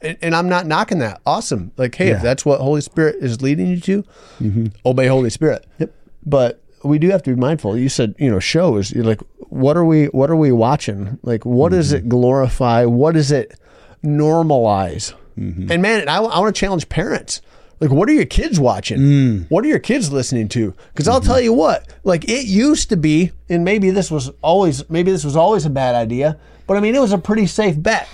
and, and I'm not knocking that. Awesome. Like, hey, Yeah. if that's what Holy Spirit is leading you to, mm-hmm. obey Holy Spirit. Yep. But we do have to be mindful. You said, you know, shows. You're like, what are we? What are we watching? Like, what does mm-hmm. it glorify? What does it normalize? Mm-hmm. And man, I, I want to challenge parents. Like, what are your kids watching? Mm. What are your kids listening to? Because I'll tell you what, like it used to be, and maybe this was always, maybe this was always a bad idea, but I mean, it was a pretty safe bet.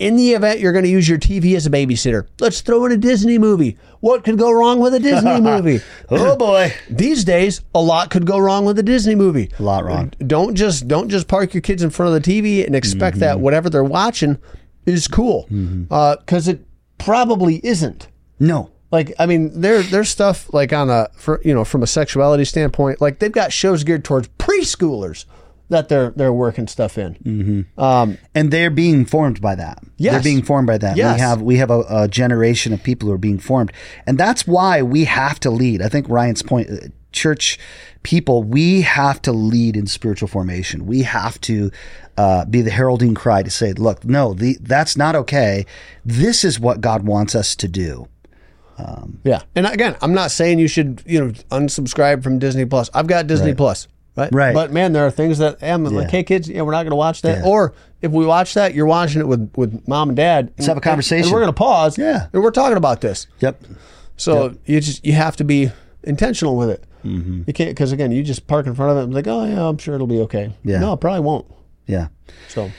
In the event you're going to use your TV as a babysitter, let's throw in a Disney movie. What could go wrong with a Disney movie? Oh boy. These days, a lot could go wrong with a Disney movie. A lot wrong. Don't just don't just park your kids in front of the TV and expect Mm-hmm. that whatever they're watching is cool, because it probably isn't. No. Like I mean, there there's stuff like on a for you know from a sexuality standpoint, like they've got shows geared towards preschoolers that they're they're working stuff in. Mm-hmm. Um, and they're being formed by that. Yes. They're being formed by that. Yes. We have we have a, a generation of people who are being formed, and that's why we have to lead. I think Ryan's point, uh, church people, we have to lead in spiritual formation. We have to uh, be the heralding cry to say, "Look, no, the, that's not okay. This is what God wants us to do." Yeah, and again, I'm not saying you should you know unsubscribe from Disney Plus. I've got Disney Plus, right? Right. But man, there are things that I'm like, hey kids, yeah, we're not going to watch that. Yeah. Or if we watch that, you're watching it with with mom and dad. Let's have a conversation. And we're going to pause. Yeah. and we're talking about this. Yep. So you just you have to be intentional with it. Mm-hmm. You can't because again, you just park in front of it and be like, oh yeah, I'm sure it'll be okay. Yeah. No, it probably won't. Yeah. So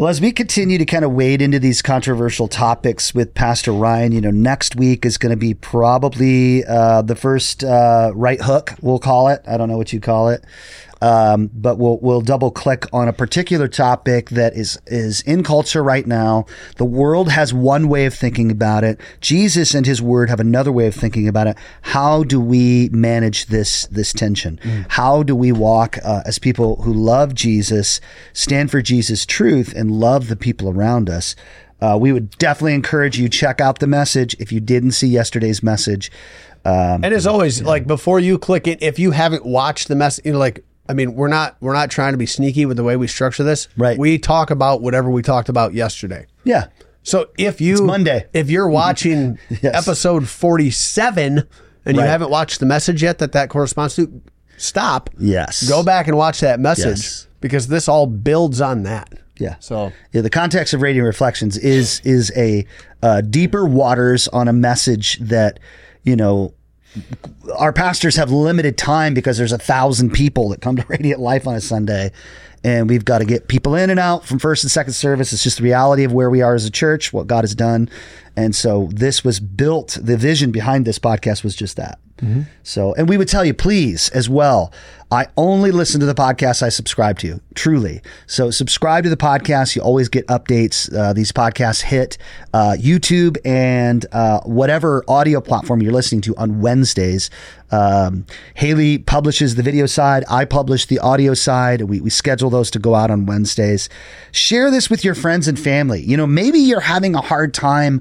Well, as we continue to kind of wade into these controversial topics with Pastor Ryan, you know, next week is going to be probably uh, the first uh, right hook, we'll call it. I don't know what you call it. Um, but we'll we'll double click on a particular topic that is is in culture right now. The world has one way of thinking about it. Jesus and His Word have another way of thinking about it. How do we manage this this tension? How do we walk uh, as people who love Jesus, stand for Jesus' truth, and love the people around us? Uh, we would definitely encourage you check out the message if you didn't see yesterday's message. Um, And as always, like before you click it, if you haven't watched the message, you know, like I mean, we're not we're not trying to be sneaky with the way we structure this. Right. We talk about whatever we talked about yesterday. yeah, So if you Monday. if you're watching Yes. episode 47 and you haven't watched the message yet that that corresponds to, stop. Yes. Go back and watch that message Yes. because this all builds on that. yeah. So Yeah, the context of Radiant Reflections is is a uh, deeper waters on a message that you know our pastors have limited time because there's a thousand people that come to Radiant Life on a Sunday, and we've got to get people in and out from first and second service. It's just the reality of where we are as a church, what God has done, and so this was built. The vision behind this podcast was just that. So, and we would tell you, please, as well. I only listen to the podcasts I subscribe to, truly. So, subscribe to the podcast. You always get updates. Uh, these podcasts hit uh, YouTube and uh, whatever audio platform you're listening to on Wednesdays. Um, Haley publishes the video side. I publish the audio side. We, we schedule those to go out on Wednesdays. Share this with your friends and family. You know, maybe you're having a hard time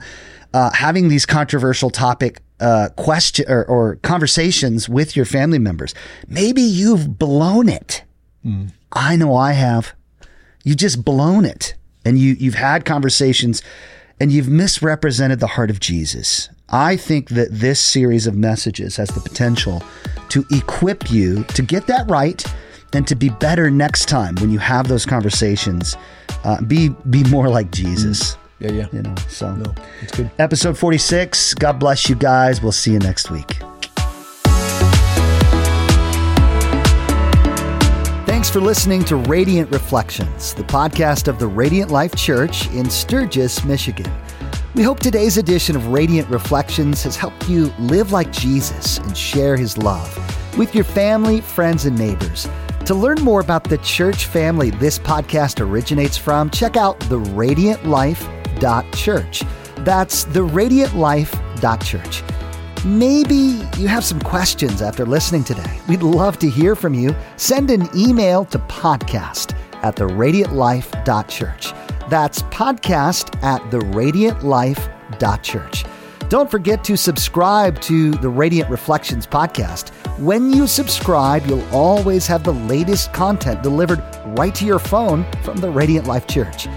uh, having these controversial topic uh, question or, or conversations with your family members. Maybe you've blown it. I know I have. You just blown it, and you you've had conversations, and you've misrepresented the heart of Jesus. I think that this series of messages has the potential to equip you to get that right and to be better next time when you have those conversations. Uh, be be more like Jesus. Yeah, yeah. You know, so No, it's good. episode 46. God bless you guys. We'll see you next week. Thanks for listening to Radiant Reflections, the podcast of the Radiant Life Church in Sturgis, Michigan. We hope today's edition of Radiant Reflections has helped you live like Jesus and share his love with your family, friends, and neighbors. To learn more about the church family this podcast originates from, check out theradiantlife.church. That's theradiantlife.church. Maybe you have some questions after listening today. We'd love to hear from you. Send an email to podcast at theradiantlife.church. That's podcast at theradiantlife.church. Don't forget to subscribe to the Radiant Reflections podcast. When you subscribe, you'll always have the latest content delivered right to your phone from the Radiant Life Church.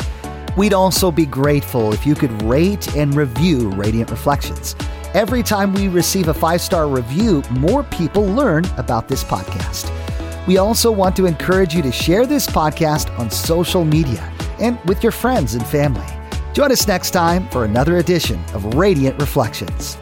We'd also be grateful if you could rate and review Radiant Reflections. Every time we receive a five star review, more people learn about this podcast. We also want to encourage you to share this podcast on social media and with your friends and family. Join us next time for another edition of Radiant Reflections.